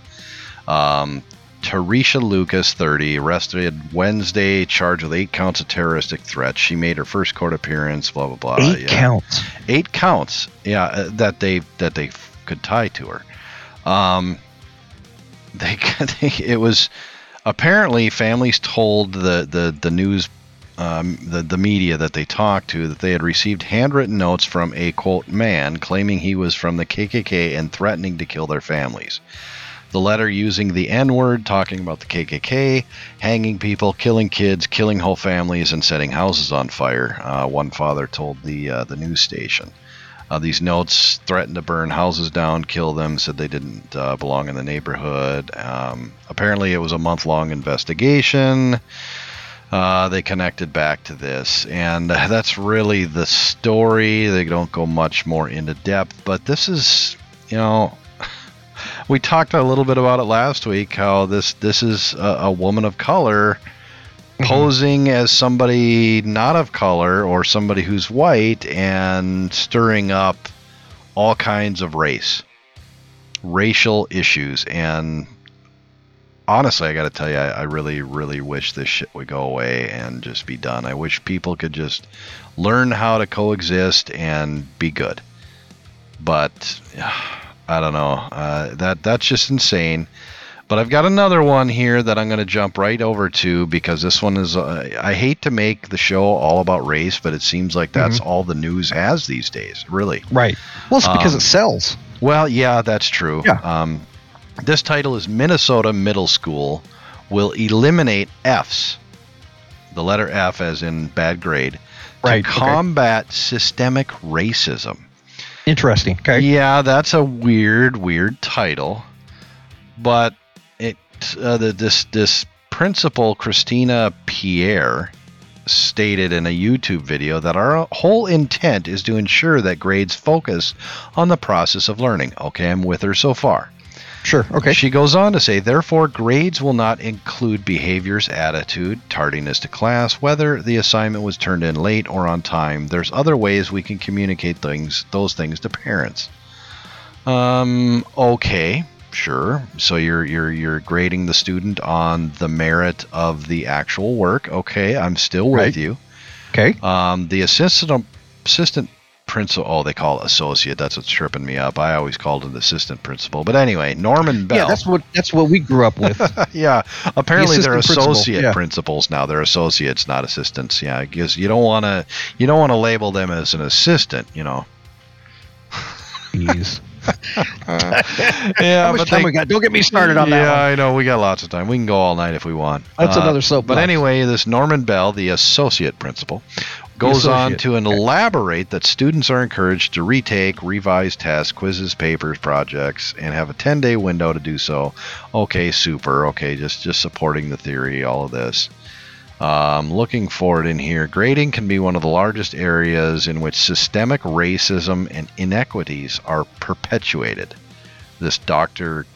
Um, Tarisha Lucas, 30, arrested Wednesday, charged with eight counts of terroristic threats. She made her first court appearance. Blah blah blah. Eight yeah. counts. Eight counts. Yeah, uh, that they that they could tie to her. Um, they, they it was apparently families told the the the news. Um, the, the media that they talked to that they had received handwritten notes from a quote man claiming he was from the KKK and threatening to kill their families the letter using the N word, talking about the KKK, hanging people, killing kids, killing whole families, and setting houses on fire. Uh, one father told the uh, the news station. Uh, these notes threatened to burn houses down, kill them, said they didn't uh, belong in the neighborhood. Um, apparently, it was a month long investigation. Uh, they connected back to this, and that's really the story. They don't go much more into depth, but this is, you know, we talked a little bit about it last week. How this this is a, a woman of color posing as somebody not of color or somebody who's white and stirring up all kinds of race, racial issues, and honestly, I got to tell you, I, I really, really wish this shit would go away and just be done. I wish people could just learn how to coexist and be good. But I don't know. Uh, that that's just insane. But I've got another one here that I'm going to jump right over to because this one is. Uh, I hate to make the show all about race, but it seems like that's all the news has these days. Really. Right. Well, it's because Um, it sells. Well, yeah, that's true. Yeah. Um, this title is Minnesota Middle School will eliminate Fs, the letter F as in bad grade, Right, to okay. combat systemic racism. Interesting. Okay. Yeah, that's a weird, weird title, but uh, the, this this principal Christina Pierre stated in a YouTube video that our whole intent is to ensure that grades focus on the process of learning. Okay, I'm with her so far. Sure. Okay. She goes on to say, therefore, grades will not include behaviors, attitude, tardiness to class, whether the assignment was turned in late or on time. There's other ways we can communicate things, those things to parents. Um, okay, sure. So you're you're you're grading the student on the merit of the actual work. Okay, I'm still with Right. you. okay. Um, the assistant assistant principal. Oh, they call it associate. That's what's tripping me up. I always called it assistant principal. But anyway, Norman Bell. Yeah, that's what that's what we grew up with. yeah. Apparently they're assistant principal, associate yeah. principals now. They're associates, not assistants. Yeah, because you don't want to you don't want to label them as an assistant. You know. Jeez. yeah, How much time we got? Don't get me started on yeah, that. Yeah, I know. We got lots of time. We can go all night if we want. Uh, That's another soap, But soapbox. anyway, this Norman Bell, the associate principal, goes on associate, to elaborate that students are encouraged to retake, revise tests, quizzes, papers, projects, and have a 10-day window to do so. Okay, super. Okay, just just supporting the theory, all of this. Um, looking forward in here, grading can be one of the largest areas in which systemic racism and inequities are perpetuated. This Dr.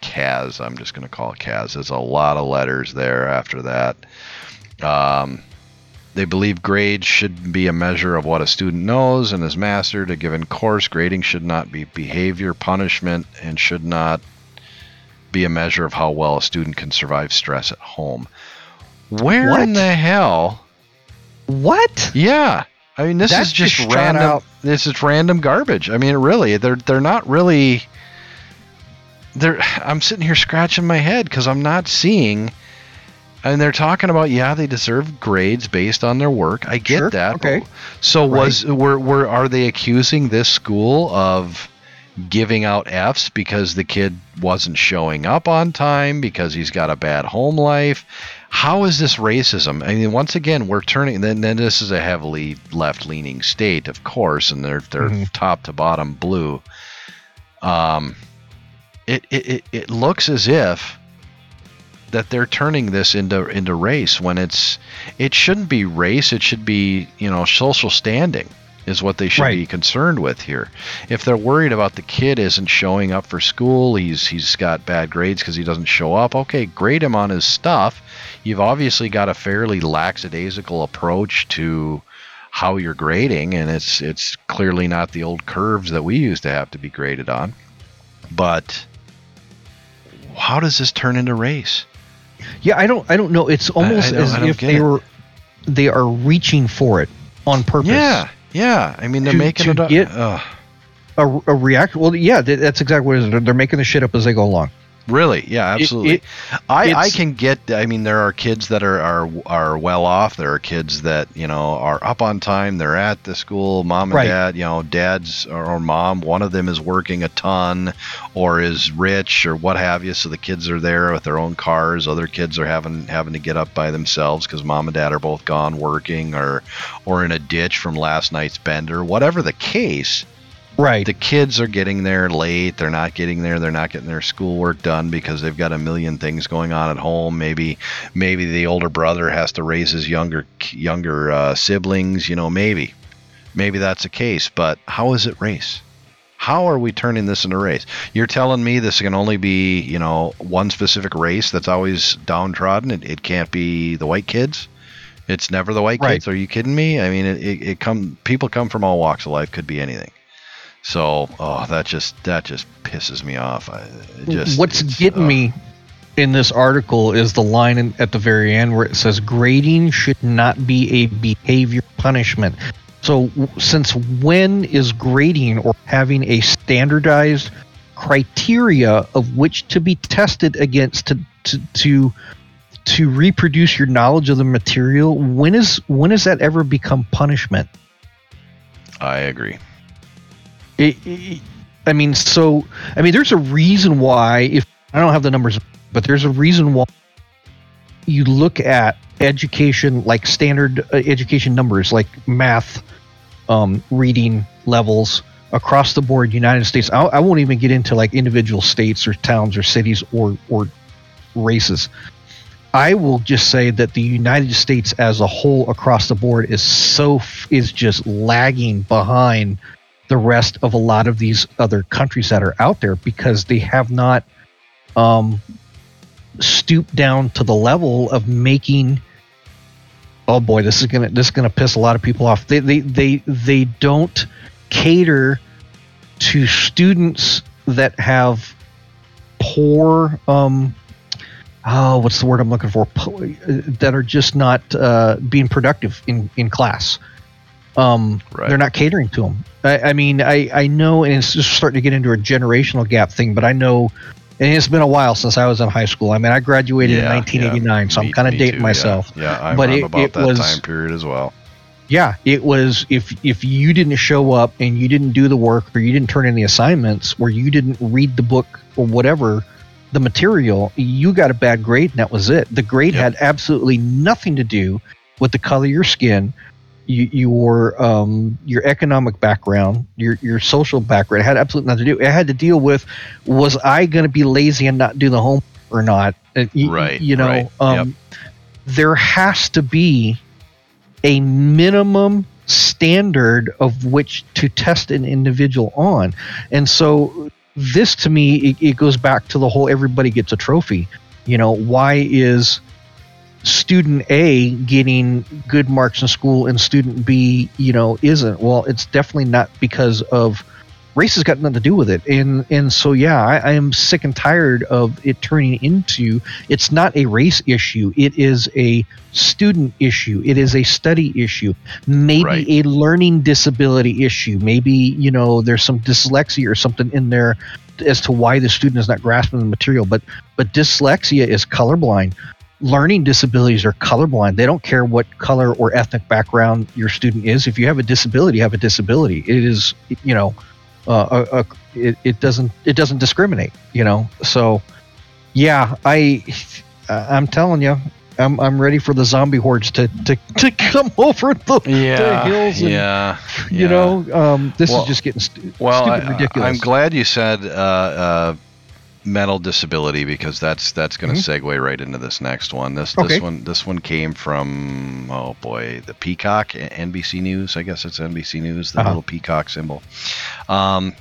Kaz, I'm just going to call it Kaz. There's a lot of letters there after that. Um, they believe grades should be a measure of what a student knows and has mastered a given course. Grading should not be behavior punishment and should not be a measure of how well a student can survive stress at home. Where in the hell? What? Yeah. I mean, this That's is just, just random. out. This is random garbage. I mean, really, they're they're not really. They're. I'm sitting here scratching my head because I'm not seeing. And they're talking about yeah, they deserve grades based on their work. I get Sure, that. okay. So was were were are they accusing this school of giving out Fs because the kid wasn't showing up on time because he's got a bad home life? How is this racism? I mean, once again, we're turning. Then, then this is a heavily left-leaning state, of course, and they're they're Mhm. top to bottom blue. um, it, it, it, it looks as if that they're turning this into into race when it's it shouldn't be race it should be you know social standing is what they should Right. be concerned with here if they're worried about the kid isn't showing up for school he's he's got bad grades because he doesn't show up okay grade him on his stuff you've obviously got a fairly lackadaisical approach to how you're grading and it's it's clearly not the old curves that we used to have to be graded on but how does this turn into race Yeah, I don't I don't know. It's almost I don't- as if they were they are reaching for it on purpose. yeah yeah i mean they're To- making to it up get-. A, a react. Well, yeah, that's exactly what it is. They're making the shit up as they go along. Really? Yeah, absolutely. it- I, I can get. I mean, there are kids that are, are are well off. There are kids that you know are up on time. They're at the school. Mom and Right. dad. You know, dad's or, or mom. One of them is working a ton, or is rich, or what have you. So the kids are there with their own cars. Other kids are having having to get up by themselves because mom and dad are both gone working, or or in a ditch from last night's bender. Whatever the case Right. the kids are getting there late. They're not getting there. They're not getting their schoolwork done because they've got a million things going on at home. Maybe maybe the older brother has to raise his younger younger uh, siblings you know maybe maybe that's the case but how is it race? How are we turning this into race? You're telling me this can only be you know one specific race that's always downtrodden? It, it can't be the white kids? It's never the white Right. kids? Are you kidding me? I mean it, it, it come people come from all walks of life could be anything so, oh, that just that just pisses me off. I just What's getting uh, me in this article is the line in, at the very end where it says grading should not be a behavior punishment. So, w- since when is grading or having a standardized criteria of which to be tested against to to to, to reproduce your knowledge of the material? When is when has that ever become punishment? I agree. It, it- I mean, so I mean, there's a reason why. If I don't have the numbers, but there's a reason why you look at education like standard uh, education numbers, like math, um, reading levels across the board, United States. I, I won't even get into like individual states or towns or cities or or races. I will just say that the United States as a whole across the board is so is just lagging behind the rest of a lot of these other countries that are out there because they have not um, stooped down to the level of making oh boy this is gonna this is gonna piss a lot of people off. They they they, they don't cater to students that have poor um oh what's the word i'm looking for? Po- that are just not uh, being productive in in class um Right. they're not catering to them I, I mean i i know and it's just starting to get into a generational gap thing but i know and it's been a while since i was in high school i mean i graduated in Yeah, 1989 so Me- i'm kind of dating too, yeah. myself Yeah, I'm, But I'm it- about it that was- time period as well. yeah it was if if you didn't show up and you didn't do the work or you didn't turn in the assignments or you didn't read the book or whatever the material you got a bad grade and that was it the grade Yep. had absolutely nothing to do with the color of your skin you, your um your economic background your your social background it had absolutely nothing to do it had to deal with was i going to be lazy and not do the homework or not Uh, Right, you know right, um there has to be a minimum standard of which to test an individual on. And so this to me it, it goes back to the whole everybody gets a trophy. You know, why is student A getting good marks in school and student B, you know, isn't? Well, it's definitely not because of race has got nothing to do with it. And and so yeah, I, I am sick and tired of it turning into it's not a race issue. It is a student issue. It is a study issue. Maybe Right. a learning disability issue. Maybe, you know, there's some dyslexia or something in there as to why the student is not grasping the material. But but dyslexia is colorblind. Learning disabilities are colorblind. They don't care what color or ethnic background your student is. If you have a disability, you have a disability. It is, you know, uh, a, a, it, it doesn't it doesn't discriminate. You know, so yeah, I I'm telling you, I'm I'm ready for the zombie hordes to to, to come over the, the hills. And, yeah. You know, um, this Well- is just getting stu- Well, stupid I, ridiculous. I'm glad you said uh, uh, mental disability because that's that's going to segue right into this next one. This Mm-hmm. Okay. this one this one came from oh boy the Peacock NBC News. I guess it's NBC News. The Uh-huh. little peacock symbol. Um,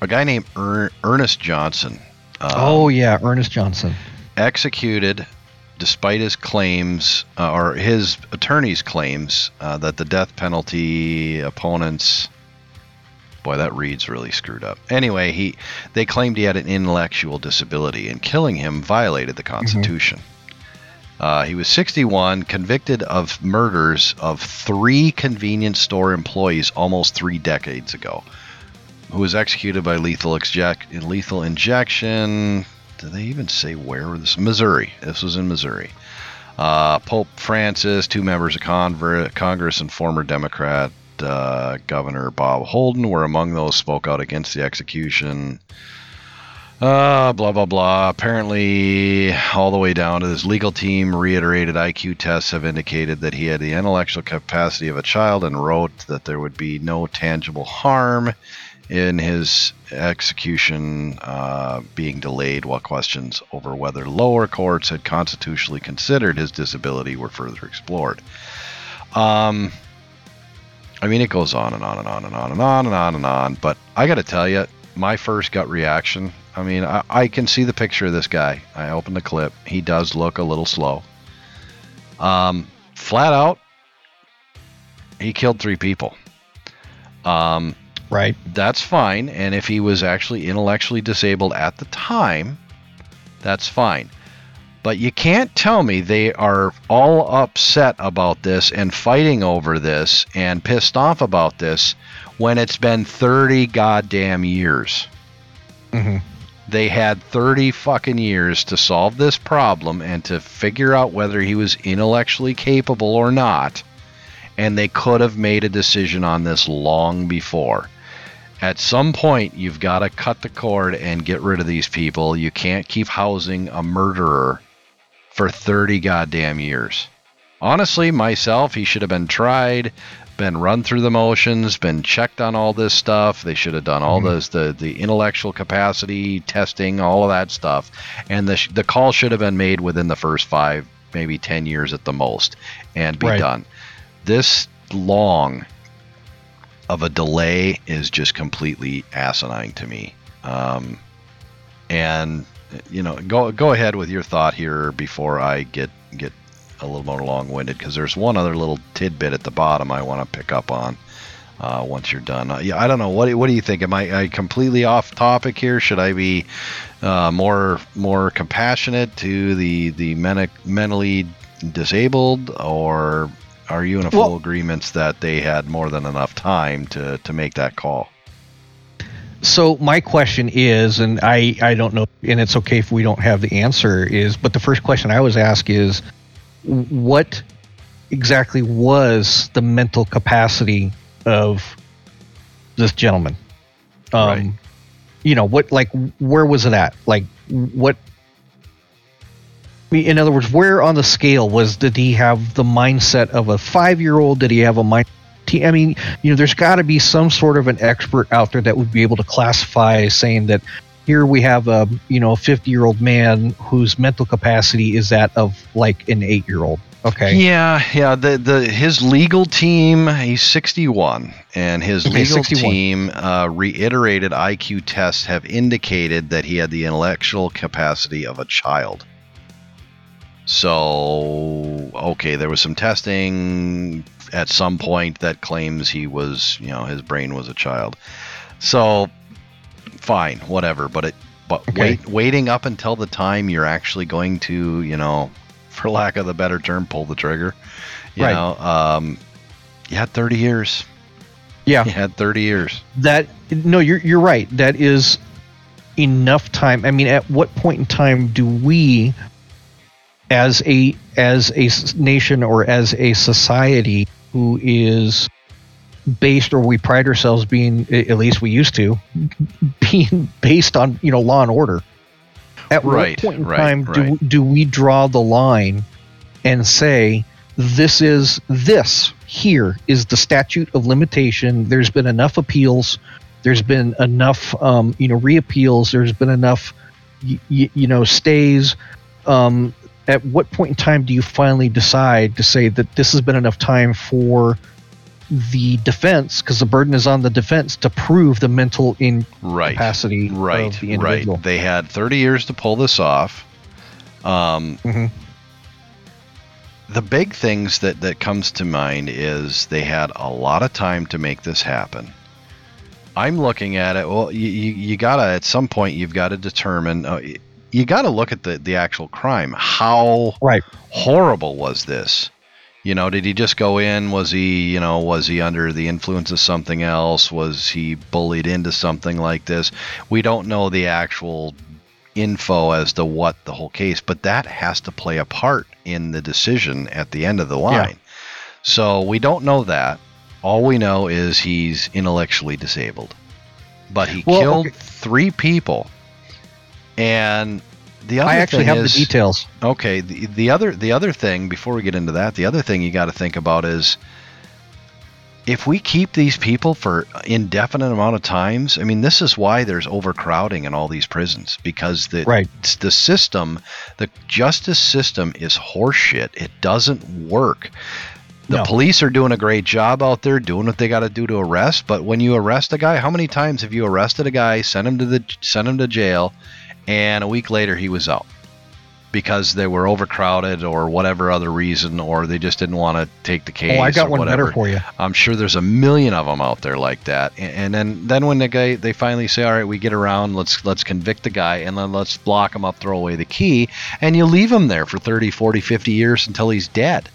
a guy named er- Ernest Johnson. um, oh yeah, Ernest Johnson. executed despite his claims uh, or his attorney's claims uh, that the death penalty opponents boy that reads really screwed up. Anyway he they claimed he had an intellectual disability and killing him violated the constitution. Uh, he was 61 convicted of murders of three convenience store employees almost three decades ago. Who was executed by lethal, lethal injection do they even say where this? Missouri? This was in Missouri. Uh, Pope Francis, two members of Conver- Congress, and former Democrat uh, Governor Bob Holden were among those spoke out against the execution. Uh, blah blah blah. Apparently, all the way down to his legal team reiterated IQ tests have indicated that he had the intellectual capacity of a child and wrote that there would be no tangible harm in his execution uh, being delayed while questions over whether lower courts had constitutionally considered his disability were further explored. Um, I mean, it goes on and on and on and on and on and on and on, but I got to tell you, my first gut reaction I mean, I, I can see the picture of this guy. I opened the clip. He does look a little slow. Um, flat out, he killed three people. Um, Right. that's fine. And if he was actually intellectually disabled at the time, that's fine. But you can't tell me they are all upset about this and fighting over this and pissed off about this when it's been 30 goddamn years. hmm They had 30 fucking years to solve this problem and to figure out whether he was intellectually capable or not. And they could have made a decision on this long before. At some point, you've got to cut the cord and get rid of these people. You can't keep housing a murderer for 30 goddamn years. Honestly, myself, he should have been tried, been run through the motions, been checked on all this stuff. They should have done all this, the the intellectual capacity testing, all of that stuff, and the the call should have been made within the first five, maybe 10 years at the most, and be Right. done. This long of a delay is just completely asinine to me. Um, and you know, go go ahead with your thought here before I get get a little more long-winded because there's one other little tidbit at the bottom I want to pick up on. Uh, once you're done, uh, yeah, I don't know. What do, what do you think? Am I, I completely off topic here? Should I be uh, more more compassionate to the the meni- mentally disabled, or are you in a full Well- agreement that they had more than enough time to to make that call? So my question is, and I I don't know, and it's okay if we don't have the answer. Is but the first question I always ask is, what exactly was the mental capacity of this gentleman? Um, Right. You know what? Like, where was it at? Like, what? In other words, where on the scale was did he have the mindset of a five-year-old? Did he have a mind? I mean, you know, there's got to be some sort of an expert out there that would be able to classify, saying that here we have a you know a 50 year old man whose mental capacity is that of like an eight year old. Okay. Yeah, yeah. The the his legal team, he's 61, and his Okay, legal 61. team uh, reiterated IQ tests have indicated that he had the intellectual capacity of a child. So, okay, there was some testing at some point that claims he was, you know, his brain was a child. So, fine, whatever. But it, but Okay. wait, waiting up until the time you're actually going to, you know, for lack of the better term, pull the trigger. You Right. know, um, you had 30 years. Yeah. You had 30 years. That no, you're you're right. That is enough time. I mean, at what point in time do we, as a as a nation or as a society who is based or we pride ourselves being at least we used to being based on you know law and order at Right, what point in right, time do, do we draw the line and say this is this here is the statute of limitation. There's been enough appeals. There's been enough, um, you know, reappeals. There's been enough, y- y- you know, stays. Um, at what point in time do you finally decide to say that this has been enough time for the defense, because the burden is on the defense to prove the mental incapacity right, of the individual? right. They had 30 years to pull this off. Um, Mhm. The big things that that comes to mind is they had a lot of time to make this happen. I'm looking at it. Well, you, you, you gotta at some point you've got to determine. Uh, you got to look at the the actual crime. How Right. horrible was this? You know, did he just go in? Was he, you know, was he under the influence of something else? Was he bullied into something like this? We don't know the actual info as to what the whole case, but that has to play a part in the decision at the end of the line. So we don't know that. All we know is he's intellectually disabled. But he Well, killed okay. three people. And the other I actually thing have is, the details. Okay, the, the other the other thing before we get into that, the other thing you got to think about is if we keep these people for indefinite amount of times, I mean this is why there's overcrowding in all these prisons because the Right. the system, the justice system is horseshit. It doesn't work. The No. police are doing a great job out there doing what they got to do to arrest, but when you arrest a guy, how many times have you arrested a guy, sent him to the sent him to jail, and a week later he was out because they were overcrowded or whatever other reason, or they just didn't want to take the case. Oh, I got one whatever. better for you. I'm sure there's a million of them out there like that. And, and then then when the guy they finally say, "All right, we get around, let's let's convict the guy and then let's lock him up, throw away the key." And you leave him there for 30, 40, 50 years until he's dead.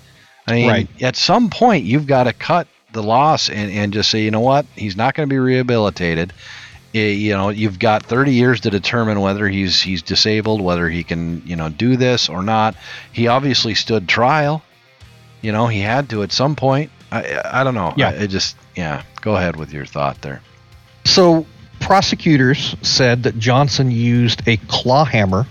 I mean, Right. at some point you've got to cut the loss and, and just say, "You know what? He's not going to be rehabilitated." You know, you've got 30 years to determine whether he's he's disabled, whether he can, you know, do this or not. He obviously stood trial. You know, he had to at some point. I I don't know. Yeah. It just yeah. Go ahead with your thought there. So, prosecutors said that Johnson used a claw hammer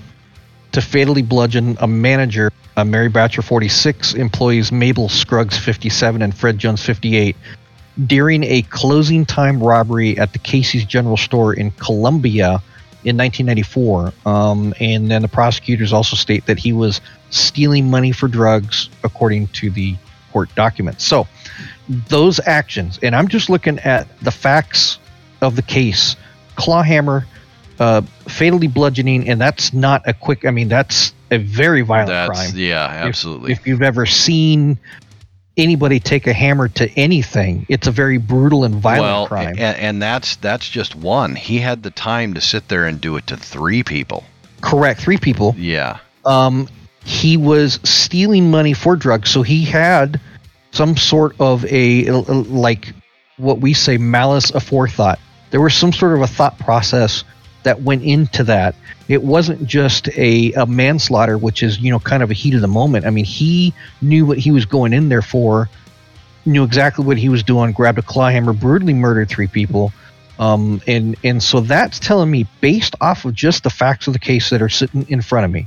to fatally bludgeon a manager, uh, Mary Batcher 46, employees Mabel Scruggs 57 and Fred Jones 58, during a closing time robbery at the Casey's General Store in Columbia in 1994. Um, and then the prosecutors also state that he was stealing money for drugs, according to the court documents. So, those actions, and I'm just looking at the facts of the case claw hammer, uh, fatally bludgeoning, and that's not a quick, I mean, that's a very violent That's crime. yeah, If- absolutely. If, you've ever seen anybody take a hammer to anything, it's a very brutal and violent well, crime. and, and that's that's just one. He had the time to sit there and do it to three people. Correct. Three people. Yeah. um, he was stealing money for drugs. So he had some sort of a like what we say malice aforethought. There was some sort of a thought process that went into that. It wasn't just a, a manslaughter, which is you know kind of a heat of the moment. I mean, he knew what he was going in there for, knew exactly what he was doing. Grabbed a claw hammer, brutally murdered three people. Um, and and so that's telling me, based off of just the facts of the case that are sitting in front of me,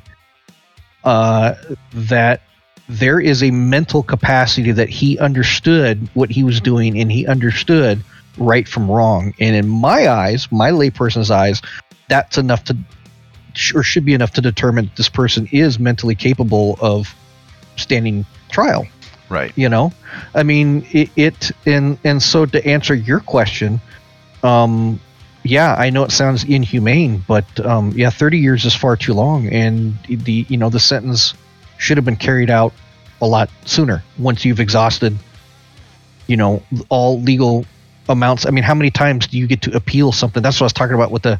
uh, that there is a mental capacity that he understood what he was doing and he understood right from wrong. And in my eyes, my layperson's eyes, that's enough to, or should be enough to determine that this person is mentally capable of standing trial. Right. You know, I mean, it, it and and so to answer your question, um, yeah, I know it sounds inhumane, but um, yeah, 30 years is far too long, and the you know the sentence should have been carried out a lot sooner once you've exhausted, you know, all legal amounts. I mean, how many times do you get to appeal something? That's what I was talking about with the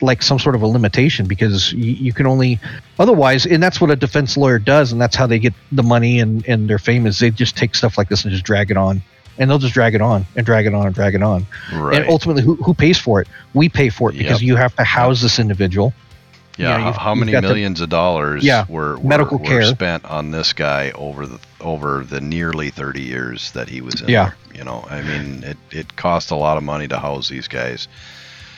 like some sort of a limitation because you, you can only otherwise and that's what a defense lawyer does and that's how they get the money and and their fame is they just take stuff like this and just drag it on and they'll just drag it on and drag it on and drag it on Right. and ultimately who, who pays for it we pay for it because Yep. you have to house this individual yeah. you know, how, many the- millions of dollars Yeah, were, were medical were care. spent on this guy over the over the nearly 30 years that he was in Yeah. there? You know, I mean, it it cost a lot of money to house these guys.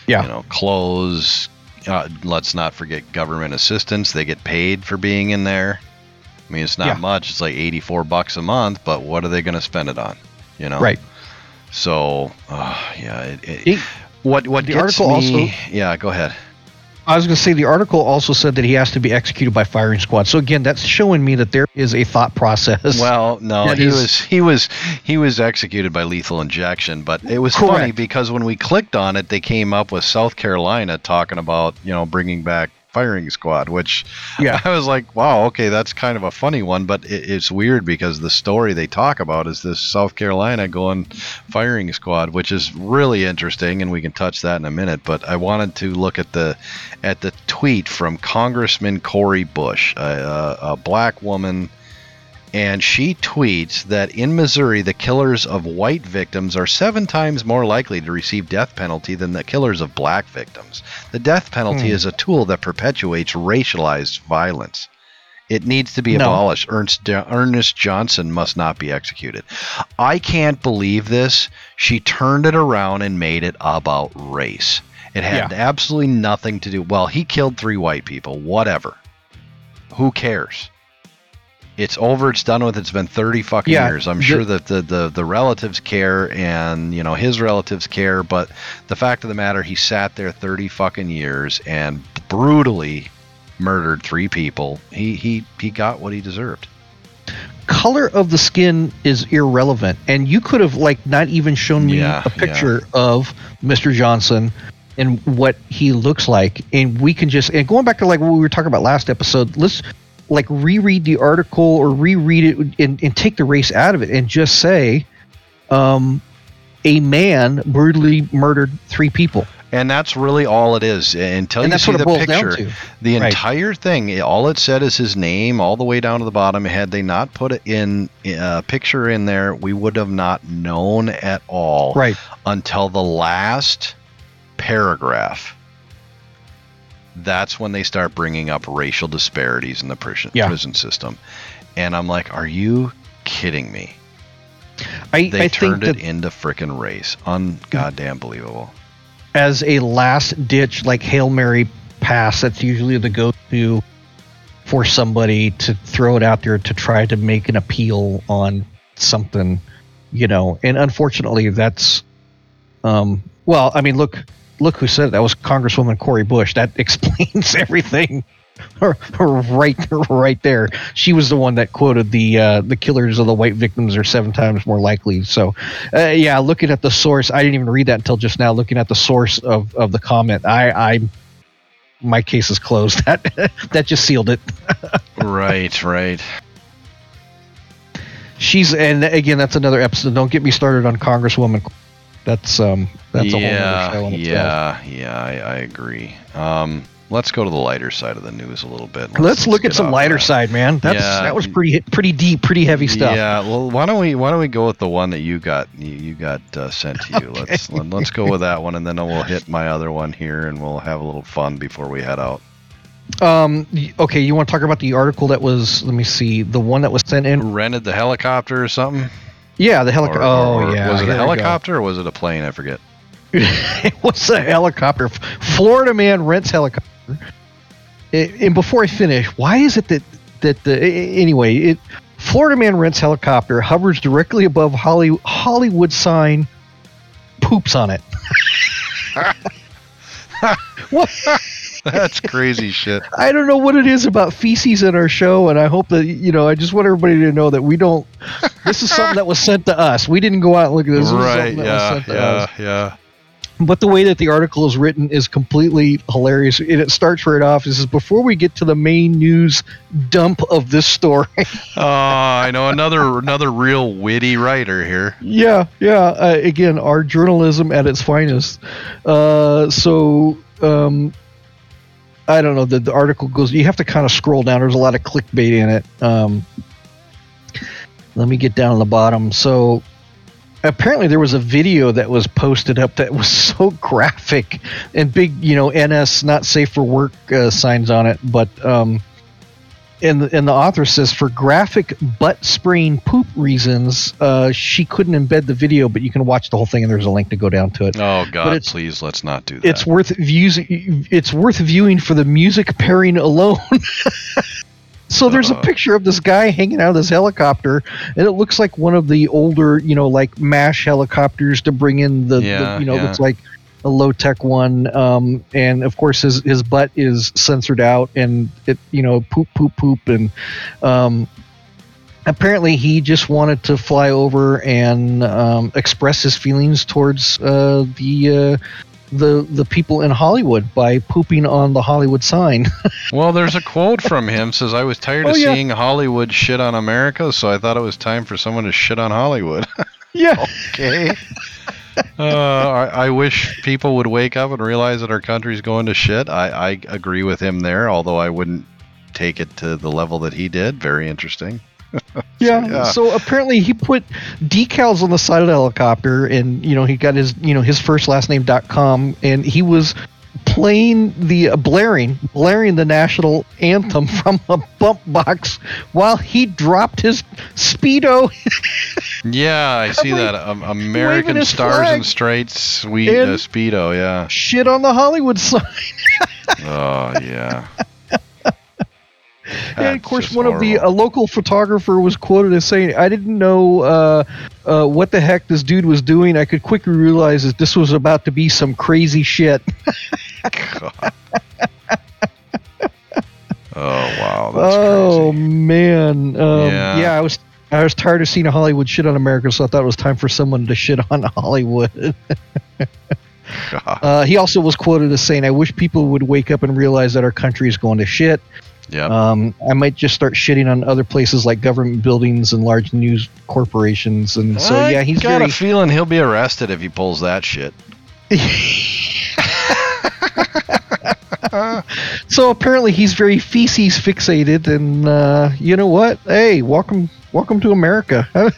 Yeah. You know, clothes. Uh, let's not forget government assistance. They get paid for being in there. I mean, it's not Yeah. much. It's like 84 bucks a month, but what are they going to spend it on? You know? Right. So, uh, yeah. It, it, He- what what the gets article me? also- yeah, go ahead. I was going to say the article also said that he has to be executed by firing squad. So again, that's showing me that there is a thought process. Well, no, he is- was he was he was executed by lethal injection, but it was Correct. funny because when we clicked on it, they came up with South Carolina talking about you know bringing back firing squad, which Yeah. I was like, wow, okay, that's kind of a funny one, but it, it's weird because the story they talk about is this South Carolina going firing squad, which is really interesting, and we can touch that in a minute. But I wanted to look at the at the tweet from Congressman Cori Bush, a, a, a black woman and she tweets that in Missouri, the killers of white victims are seven times more likely to receive death penalty than the killers of black victims. The death penalty Hmm. is a tool that perpetuates racialized violence. It needs to be No. abolished. Ernst, Ernest Johnson must not be executed. I can't believe this. She turned it around and made it about race. It had Yeah. absolutely nothing to do. Well, he killed three white people. Whatever. Who cares? It's over. It's done with. It's been thirty fucking Yeah, years. I'm the- sure that the, the the relatives care, and you know his relatives care. But the fact of the matter, he sat there thirty fucking years and brutally murdered three people. He he he got what he deserved. color of the skin is irrelevant and you could have like not even shown me Yeah, a picture of mr johnson and what he looks like and we can just and going back to like what we were talking about last episode let's like reread the article or reread it and, and take the race out of it and just say um a man brutally murdered three people And that's really all it is. Until and you see the picture, the Right. entire thing, all it said is his name, all the way down to the bottom. Had they not put it in a picture in there, we would have not known at all right until the last paragraph. That's when they start bringing up racial disparities in the prison, Yeah. prison system, and I'm like, are you kidding me? i, They I turned it into frickin' race. Ungoddamn believable. as a last ditch like hail mary pass that's usually the go-to for somebody to throw it out there to try to make an appeal on something you know and unfortunately that's um well i mean look look who said it. that was congresswoman Cori bush. That explains everything. Right right there. She was the one that quoted the uh, the killers of the white victims are seven times more likely. So uh, yeah looking at the source i didn't even read that until just now looking at the source of of the comment. I i my case is closed. That that just sealed it. Right, right. she's and again that's another episode. Don't get me started on congresswoman that's um that's a whole yeah, other show yeah, yeah. I, I agree. Um, let's go to the lighter side of the news a little bit. let's, look at some lighter side man that's Yeah. that was pretty pretty deep pretty heavy stuff Yeah, well, why don't we why don't we go with the one that you got you, you got uh, sent to you? Let's let, let's go with that one, and then we'll hit my other one here, and we'll have a little fun before we head out. Um. Okay. You want to talk about the article that was? Let me see. The one that was sent in. Rented the helicopter or something? Yeah, the helicopter. Oh, or yeah. Was it a helicopter or was it a plane? I forget. it was a helicopter. Florida man rents helicopter. I- and before I finish, why is it that that the anyway? It Florida man rents helicopter, hovers directly above Holly, Hollywood sign, poops on it. what? That's crazy shit. I don't know what it is about feces in our show, and I hope that you know. I just want everybody to know that we don't. This is something that was sent to us. We didn't go out and look at this. This is right? something that was Yeah, sent to yeah, us. yeah. But the way that the article is written is completely hilarious. And it starts right off. This is before we get to the main news dump of this story. Oh, I know another another real witty writer here. yeah, yeah. Uh, again, our journalism at its finest. Uh, so, um, I don't know. The, the article goes. You have to kind of scroll down. There's a lot of clickbait in it. Um, let me get down to the bottom. So, apparently, there was a video that was posted up that was so graphic and big. You know, NS not safe for work uh, signs on it, but. Um, and the, and the author says for graphic butt spraying poop reasons, uh, she couldn't embed the video, but you can watch the whole thing, and there's a link to go down to it. Oh God, it's- please let's not do that. It's worth views. It's worth viewing for the music pairing alone. So there's a Uh. picture of this guy hanging out of this helicopter, and it looks like one of the older, you know, like mash helicopters to bring in the, the you know, yeah. looks like a low tech one. Um, and of course his his butt is censored out, and it, you know, poop poop poop, and um, apparently he just wanted to fly over and um, express his feelings towards uh, the. Uh, the, the people in Hollywood by pooping on the Hollywood sign. Well, there's a quote from him says, "I was tired Oh, of yeah. seeing Hollywood shit on America, so I thought it was time for someone to shit on Hollywood." yeah. okay. Uh, I, I wish people would wake up and realize that our country's going to shit. I, I agree with him there, although I wouldn't take it to the level that he did. Very interesting. Yeah. yeah. So apparently he put decals on the side of the helicopter, and you know he got his you know his first last name dot com, and he was playing the uh, blaring blaring the national anthem from a bump box while he dropped his speedo. Yeah, I see that. Um, American Stars and Stripes sweet uh, speedo. Yeah. Shit on the Hollywood sign. Oh yeah. and of course, one of the a local photographer was quoted as saying, "I didn't know uh, uh, what the heck this dude was doing. I could quickly realize that this was about to be some crazy shit." Oh wow, that's oh crazy. man, um, Yeah. yeah. I was I was tired of seeing Hollywood shit on America, so I thought it was time for someone to shit on Hollywood. Uh, he also was quoted as saying, "I wish people would wake up and realize that our country is going to shit. Yep. Um, I might just start shitting on other places like government buildings and large news corporations." And so, I yeah, he's got very a feeling he'll be arrested if he pulls that shit. so apparently he's very feces fixated, and uh, you know what? Hey, welcome, welcome to America.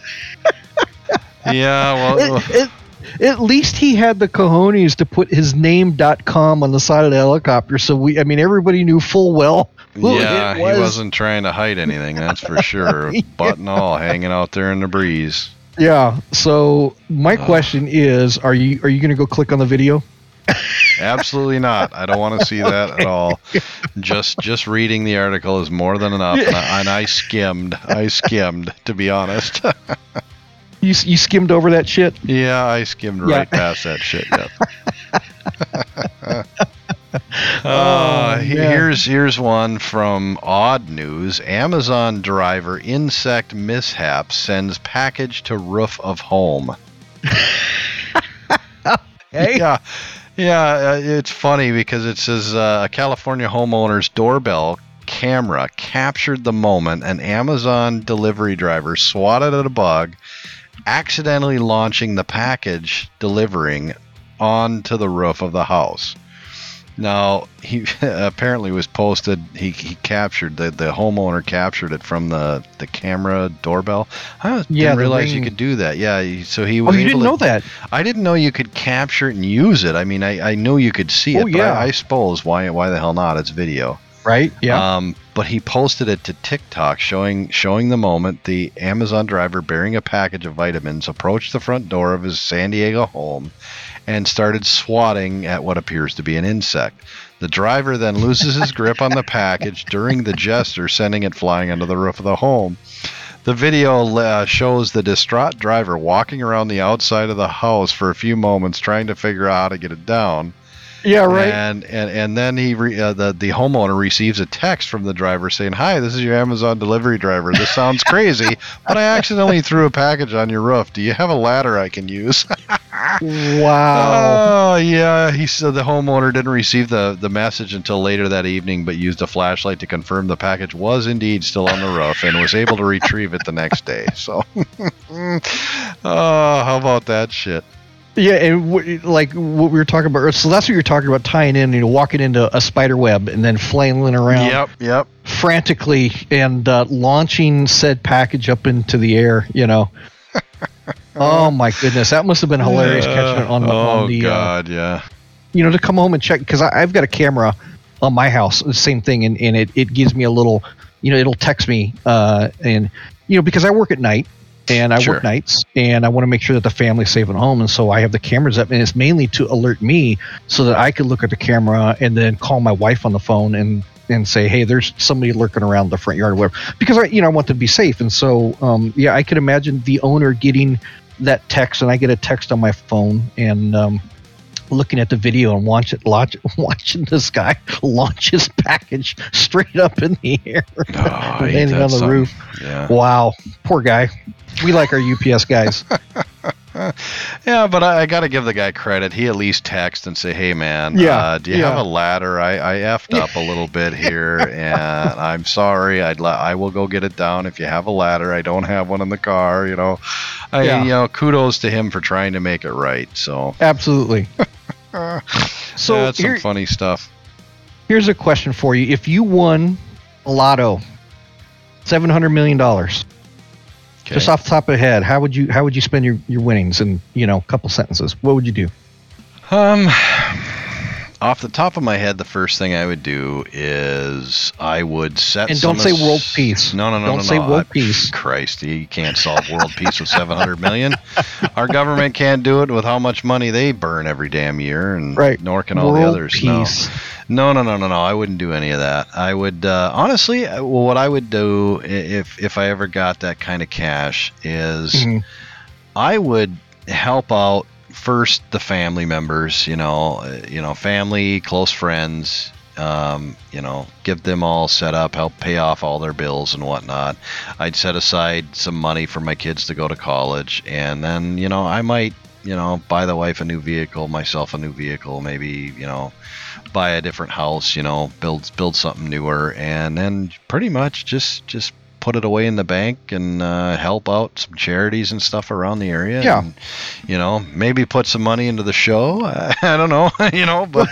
Yeah, well, It- it- at least he had the cojones to put his name.com on the side of the helicopter, so we, I mean, everybody knew full well. Who yeah, it he was. wasn't trying to hide anything, that's for sure. Butt and all, hanging out there in the breeze. Yeah. So my Uh. question is, are you are you going to go click on the video? Absolutely not. I don't want to see that at all. Just just reading the article is more than enough, and I, and I skimmed. I skimmed, to be honest. You you skimmed over that shit. yeah, I skimmed Yeah. right past that shit. Yep. Oh, Uh, man. here's here's one from Odd News. Amazon driver insect mishap sends package to roof of home. Hey. Yeah, yeah. Uh, it's funny because it says uh, a California homeowner's doorbell camera captured the moment an Amazon delivery driver swatted at a bug, accidentally launching the package delivering onto the roof of the house. Now he apparently was posted. He, he captured the the homeowner captured it from the the camera doorbell. I didn't Yeah, realize you could do that. Yeah, so he Oh, you didn't to know that? I didn't know you could capture it and use it. I mean, I, I knew you could see it, Oh, but yeah. I, I suppose why why the hell not? It's video. Right? Yeah. Um, but he posted it to TikTok, showing showing the moment the Amazon driver bearing a package of vitamins approached the front door of his San Diego home and started swatting at what appears to be an insect. The driver then loses his grip on the package during the gesture, sending it flying onto the roof of the home. The video uh, shows the distraught driver walking around the outside of the house for a few moments, trying to figure out how to get it down. Yeah. Right. And and and then he re, uh, the the homeowner receives a text from the driver saying, "Hi, this is your Amazon delivery driver. This sounds crazy, but I accidentally threw a package on your roof. Do you have a ladder I can use?" wow. Oh yeah, he said the homeowner didn't receive the the message until later that evening, but used a flashlight to confirm the package was indeed still on the roof and was able to retrieve it the next day. So, oh, how about that shit? Yeah, and w- like what we were talking about. So that's what you're talking about tying in, you know, walking into a spider web and then flailing around Yep, yep. frantically and uh, launching said package up into the air. You know. oh my goodness, that must have been hilarious catching it on the oh on the. Uh, god, yeah. you know, to come home and check because I've got a camera on my house, the same thing, and, and it, it gives me a little, you know, it'll text me, uh, and you know, because I work at night and I Sure. work nights and I want to make sure that the family's safe at home, and so I have the cameras up, and it's mainly to alert me so that I could look at the camera and then call my wife on the phone and and say, hey, there's somebody lurking around the front yard or whatever, because I, you know, I want them to be safe. And so, um, yeah, I could imagine the owner getting that text, and I get a text on my phone, and um, looking at the video and watch it, launch, watching this guy launch his package straight up in the air, Oh, landing on the roof. Yeah. Wow, poor guy. We like our UPS guys. Yeah, but I, I got to give the guy credit. He at least texted and say, "Hey, man, Yeah, uh, do you have a ladder? I, I effed up a little bit here, and I'm sorry. I'd la- I will go get it down if you have a ladder. I don't have one in the car. You know, I Yeah. you know kudos to him for trying to make it right. So, Absolutely. So that's here- some funny stuff. Here's a question for you: If you won a lotto, seven hundred million dollars, Okay. just off the top of the head, how would you how would you spend your, your winnings in you know a couple sentences? What would you do? Um, off the top of my head, the first thing I would do is I would set. And don't say as- world peace. No, no, no, no. Don't no, say no. world I- peace. Christ, you can't solve world peace with 700 million. Our government can't do it with how much money they burn every damn year, and Right. nor can all the others. No. peace. No, no, no, no, no. I wouldn't do any of that. I would uh, honestly. uh, Well, what I would do if if I ever got that kind of cash is Mhm. I would help out first the family members. You know, uh, you know, family, close friends. Um, you know, get them all set up, help pay off all their bills and whatnot. I'd set aside some money for my kids to go to college, and then you know I might you know buy the wife a new vehicle, myself a new vehicle, maybe you know buy a different house, you know, build build something newer, and then pretty much just just put it away in the bank and uh, help out some charities and stuff around the area. Yeah. and, you know, maybe put some money into the show. I, I don't know, you know, but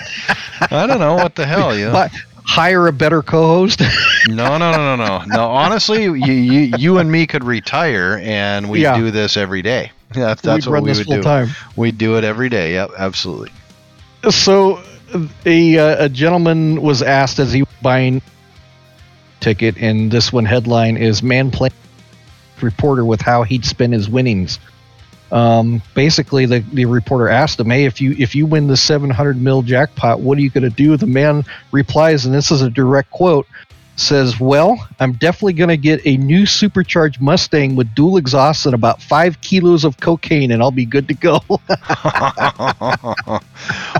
I don't know what the hell, you know. Hire a better co-host. No, no, no, no, no, no. Honestly, you, you, you and me could retire, and we Yeah. do this every day. Yeah, that's We'd what run we this would full do. time. We do it every day. Yep, absolutely. So, a uh, a gentleman was asked as he was buying ticket, and this one headline is "Man playing reporter with how he'd spend his winnings." Um, basically, the, the reporter asked him, "Hey, if you if you win the 700 mil jackpot, what are you going to do?" The man replies, and this is a direct quote. Says, "Well, I'm definitely going to get a new supercharged Mustang with dual exhaust and about five kilos of cocaine, and I'll be good to go."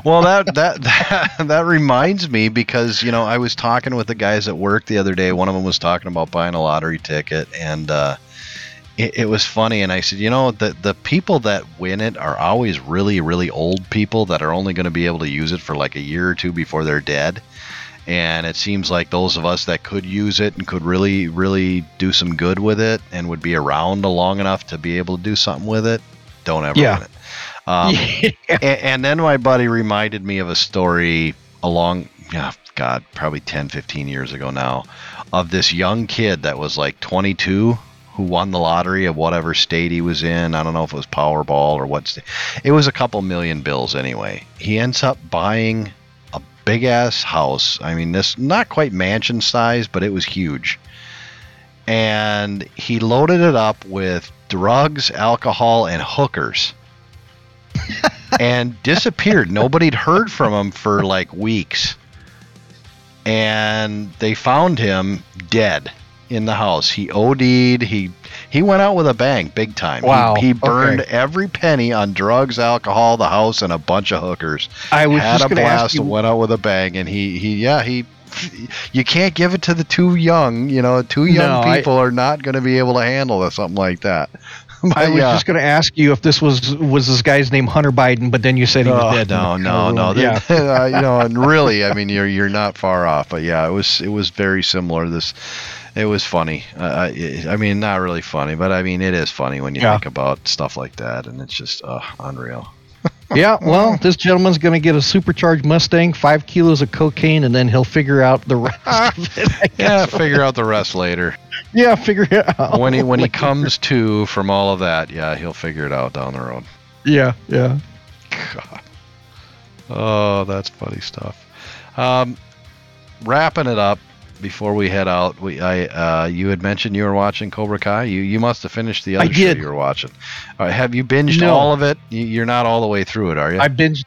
well, that, that that that reminds me because you know I was talking with the guys at work the other day. One of them was talking about buying a lottery ticket, and uh, it, it was funny. And I said, you know, the the people that win it are always really really old people that are only going to be able to use it for like a year or two before they're dead. And it seems like those of us that could use it and could really really do some good with it and would be around long enough to be able to do something with it, don't ever Yeah. win it. Um, and, and then my buddy reminded me of a story along yeah god probably 10 15 years ago now of this young kid that was like 22 who won the lottery of whatever state he was in i don't know if it was powerball or what sta- it was a couple million bills anyway he ends up buying big ass house i mean this not quite mansion size but it was huge and he loaded it up with drugs alcohol and hookers and disappeared. Nobody'd heard from him for like weeks. And they found him dead in the house. He OD'd. He he went out with a bang, big time. He- Wow, He, burned okay. every penny on drugs, alcohol, the house, and a bunch of hookers. I was Had just a going to ask blast you. and went out with a bang. And he he yeah he. You can't give it to the too young. You know, too young No, I- people are not going to be able to handle something like that. I was yeah. just going to ask you if this was was this guy's name Hunter Biden, but then you said he was Oh, dead. No, no, no. Yeah. Uh, you know, and really, I mean, you're you're not far off. But yeah, it was it was very similar. This, it was funny. Uh, I, I mean, not really funny, but I mean, it is funny when you Yeah. think about stuff like that, and it's just uh, unreal. yeah. Well, this gentleman's going to get a supercharged Mustang, five kilos of cocaine, and then he'll figure out the rest of it. I Yeah, figure out the rest later. Yeah, figure it out When he when he comes to from all of that, yeah, he'll figure it out down the road. Yeah, yeah. God. Oh, that's funny stuff. Um, wrapping it up before we head out, we I uh, you had mentioned you were watching Cobra Kai. You you must have finished the I other show did. you were watching. All right, have you binged No. all of it? You- You're not all the way through it, are you? I binged.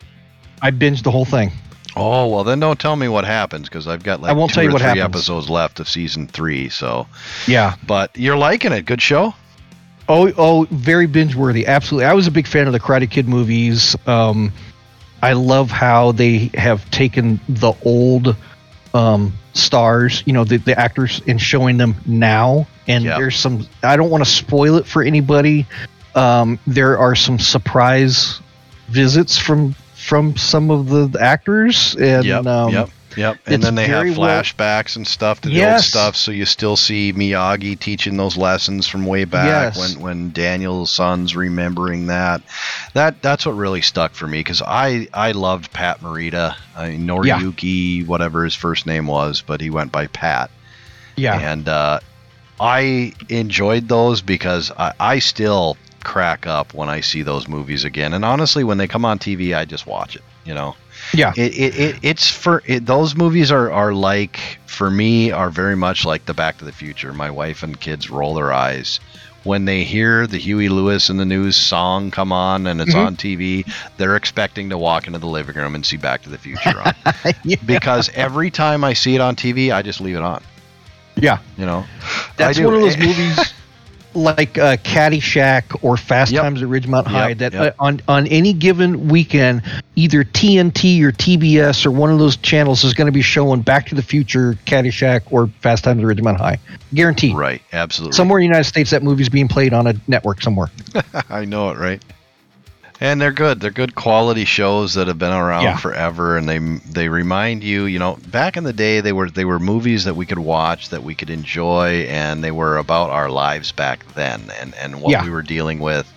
I binged the whole thing. Oh well, then don't tell me what happens because I've got like I won't two tell you or what three happens. episodes left of season three. So, Yeah. but you're liking it. Good show. Oh, oh, very binge worthy. Absolutely. I was a big fan of the Karate Kid movies. Um, I love how they have taken the old um, stars, you know, the, the actors, and showing them now. And Yep. there's some. I don't want to spoil it for anybody. Um, there are some surprise visits from from some of the actors, and yep, um, yep, yep. And then they have very well- flashbacks and stuff to the old stuff, so you still see Miyagi teaching those lessons from way back Yes. when when Daniel's son's remembering that. That that's what really stuck for me because I I loved Pat Morita, I mean, Yeah. Whatever his first name was, but he went by Pat. yeah, and uh, I enjoyed those because I, I still crack up when I see those movies again. And honestly, when they come on TV, I just watch it. You know, yeah, it, it, it it's for it, those movies are are like for me are very much like the Back to the Future. My wife and kids roll their eyes. When they hear the Huey Lewis and the News song come on and it's Mhm. on TV, they're expecting to walk into the living room and see Back to the Future on. yeah. because every time I see it on TV, I just leave it on. yeah. You know, That's one of those movies like uh, Caddyshack or Fast Yep. Times at Ridgemont High Yep, that yep. uh, on on any given weekend, either TNT or TBS or one of those channels is going to be showing Back to the Future, Caddyshack, or Fast Times at Ridgemont High. Guaranteed. Right, absolutely. Somewhere in the United States, that movie's being played on a network somewhere. I know it, right? And they're good. They're good quality shows that have been around Yeah. forever, and they they remind you. You know, back in the day, they were they were movies that we could watch, that we could enjoy, and they were about our lives back then, and and what Yeah. we were dealing with.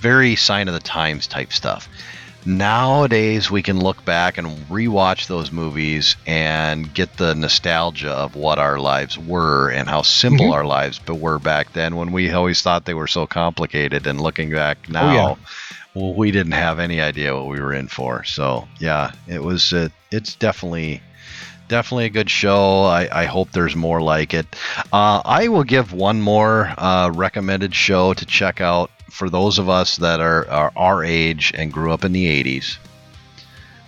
Very sign of the times type stuff. Nowadays, we can look back and rewatch those movies and get the nostalgia of what our lives were and how simple Mhm. our lives were back then when we always thought they were so complicated. And looking back now, Oh, yeah. Well, we didn't have any idea what we were in for. So, yeah, it was, uh, it's definitely. Definitely a good show. I, I hope there's more like it. Uh, I will give one more uh, recommended show to check out for those of us that are, are our age and grew up in the 80s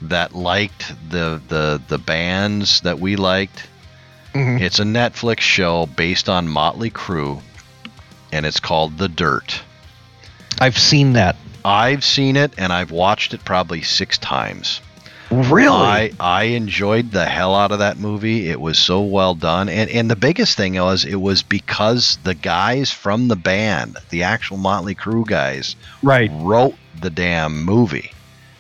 that liked the the the bands that we liked. Mhm. It's a Netflix show based on Motley Crue and it's called The Dirt. I've seen that. I've seen it and I've watched it probably 6 times. Really? I I enjoyed the hell out of that movie. It was so well done, and and the biggest thing was it was because the guys from the band, the actual Motley Crue guys, right, wrote the damn movie.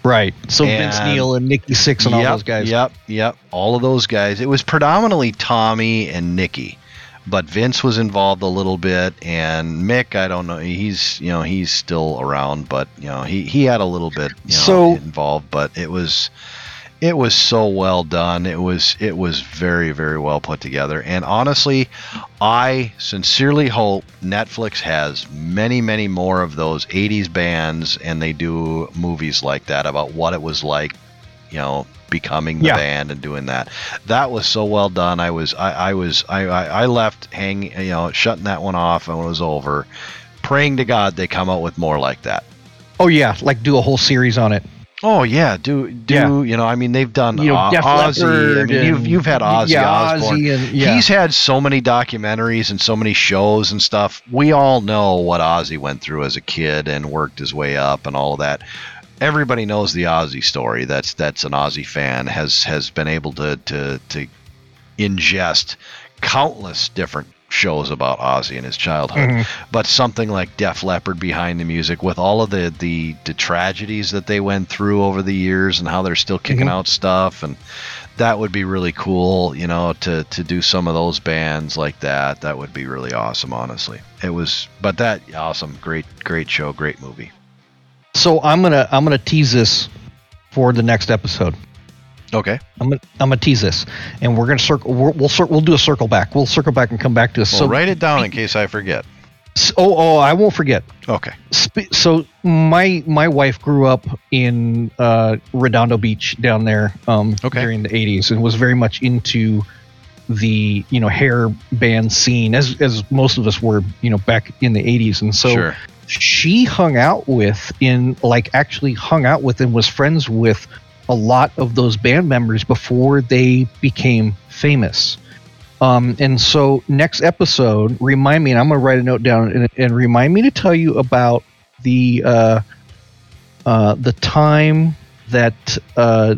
right. So Vince And- Neil and Nikki Sixx and all those guys. Yep, yep. All of those guys. It was predominantly Tommy and Nikki, but Vince was involved a little bit, and Mick. I don't know. He's you know he's still around, but you know he he had a little bit you know, So- involved, but it was. It was so well done. It was it was very very well put together. And honestly, I sincerely hope Netflix has many many more of those 80s bands and they do movies like that about what it was like you know becoming the Yeah. band and doing that that was so well done i was i, I was I, I i left hanging you know shutting that one off when it was over praying to god they come out with more like that Oh yeah, like do a whole series on it. Oh yeah, do do Yeah. you know? I mean, they've done You know, Def Ozzy. I mean, you've you've had Ozzy yeah, Osbourne. Ozzy and- yeah. He's had so many documentaries and so many shows and stuff. We all know what Ozzy went through as a kid and worked his way up and all of that. Everybody knows the Ozzy story. That's that's an Ozzy fan has has been able to to to ingest countless different shows about Ozzy and his childhood. Mhm. But something like Def Leppard behind the music, with all of the, the the tragedies that they went through over the years and how they're still kicking Mhm. out stuff, and that would be really cool, you know, to to do some of those bands like that. That would be really awesome, honestly. It was, but that awesome, great, great show, great movie. So I'm gonna I'm gonna tease this for the next episode. Okay. I'm gonna I'm gonna tease this, and we're gonna circle. We'll cir- we'll do a circle back. We'll circle back and come back to this. Well, so write it down in case I forget. s- oh oh I won't forget. Okay. So my my wife grew up in uh, Redondo Beach down there um, Okay. during the 80s and was very much into the you know hair band scene as as most of us were you know back in the 80s and so sure. She hung out with in like actually hung out with and was friends with a lot of those band members before they became famous. Um, and so next episode, remind me, and I'm going to write a note down and, and, remind me to tell you about the uh, uh, the time that uh,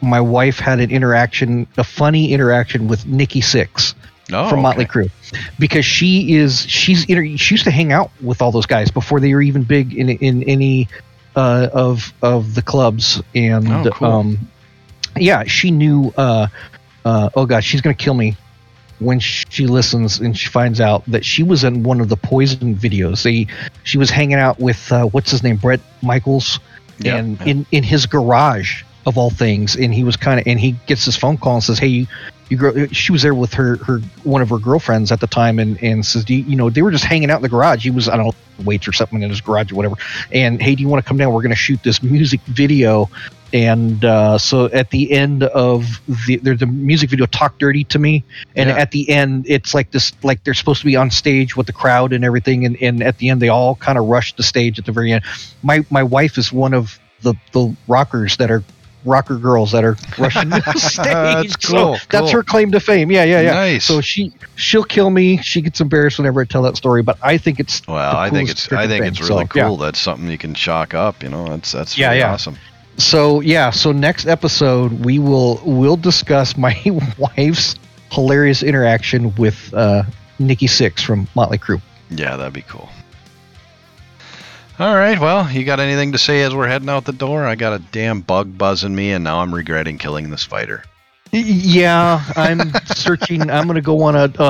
my wife had an interaction, a funny interaction with Nikki Sixx Oh, from Motley okay. Crue, because she is she's inter- she used to hang out with all those guys before they were even big in in any uh, of of the clubs, and Oh, cool. um, yeah, she knew. Uh, uh, oh god, she's gonna kill me when she listens and she finds out that she was in one of the Poison videos. They she was hanging out with uh, what's his name, Bret Michaels, Yeah, and yeah. in in his garage of all things, and he was kind of and he gets this phone call and says, "Hey, you." You girl, she was there with her, her one of her girlfriends at the time, and and says, do you, you know, they were just hanging out in the garage. He was, I don't know, weights or something in his garage or whatever. And hey, do you want to come down? We're going to shoot this music video. And uh, so at the end of the there's the music video, "Talk Dirty to Me," and Yeah. at the end, it's like this, like they're supposed to be on stage with the crowd and everything. And, and at the end, they all kind of rush the stage at the very end. My my wife is one of the the rockers that are rocker girls that are rushing the stage. That's So cool, that's her claim to fame. Yeah, yeah, yeah. Nice. So she she'll kill me. She gets embarrassed whenever I tell that story, but I think it's Well, I think it's I think thing. it's really So, yeah. cool. That's something you can chalk up. You know, that's that's Yeah, really yeah. awesome. So yeah, so next episode we will we'll discuss my wife's hilarious interaction with uh, Nikki Sixx from Motley Crue. Yeah, that'd be cool. All right. Well, you got anything to say as we're heading out the door? I got a damn bug buzzing me, and now I'm regretting killing the spider. Yeah, I'm searching. I'm going to go on a, a,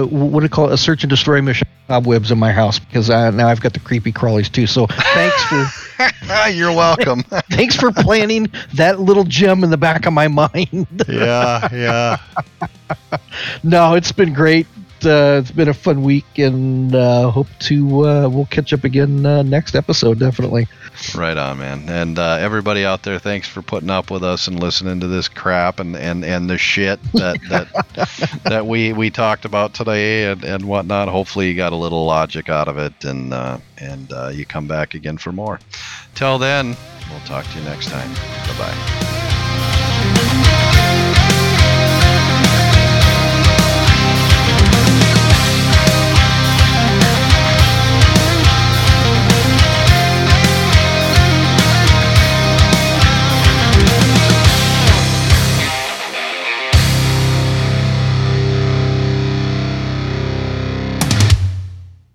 a what do you call it? A search and destroy mission. Cobwebs in my house because I, now I've got the creepy crawlies too. So thanks for You're welcome. thanks for planting that little gem in the back of my mind. yeah, yeah. no, it's been great. Uh, it's been a fun week, and uh, hope to uh, we'll catch up again uh, next episode. Definitely. Right on, man. And uh, everybody out there, thanks for putting up with us and listening to this crap and, and, and the shit that that that we, we talked about today and, and whatnot. Hopefully, you got a little logic out of it, and uh, and uh, you come back again for more. Till then, we'll talk to you next time. Bye bye.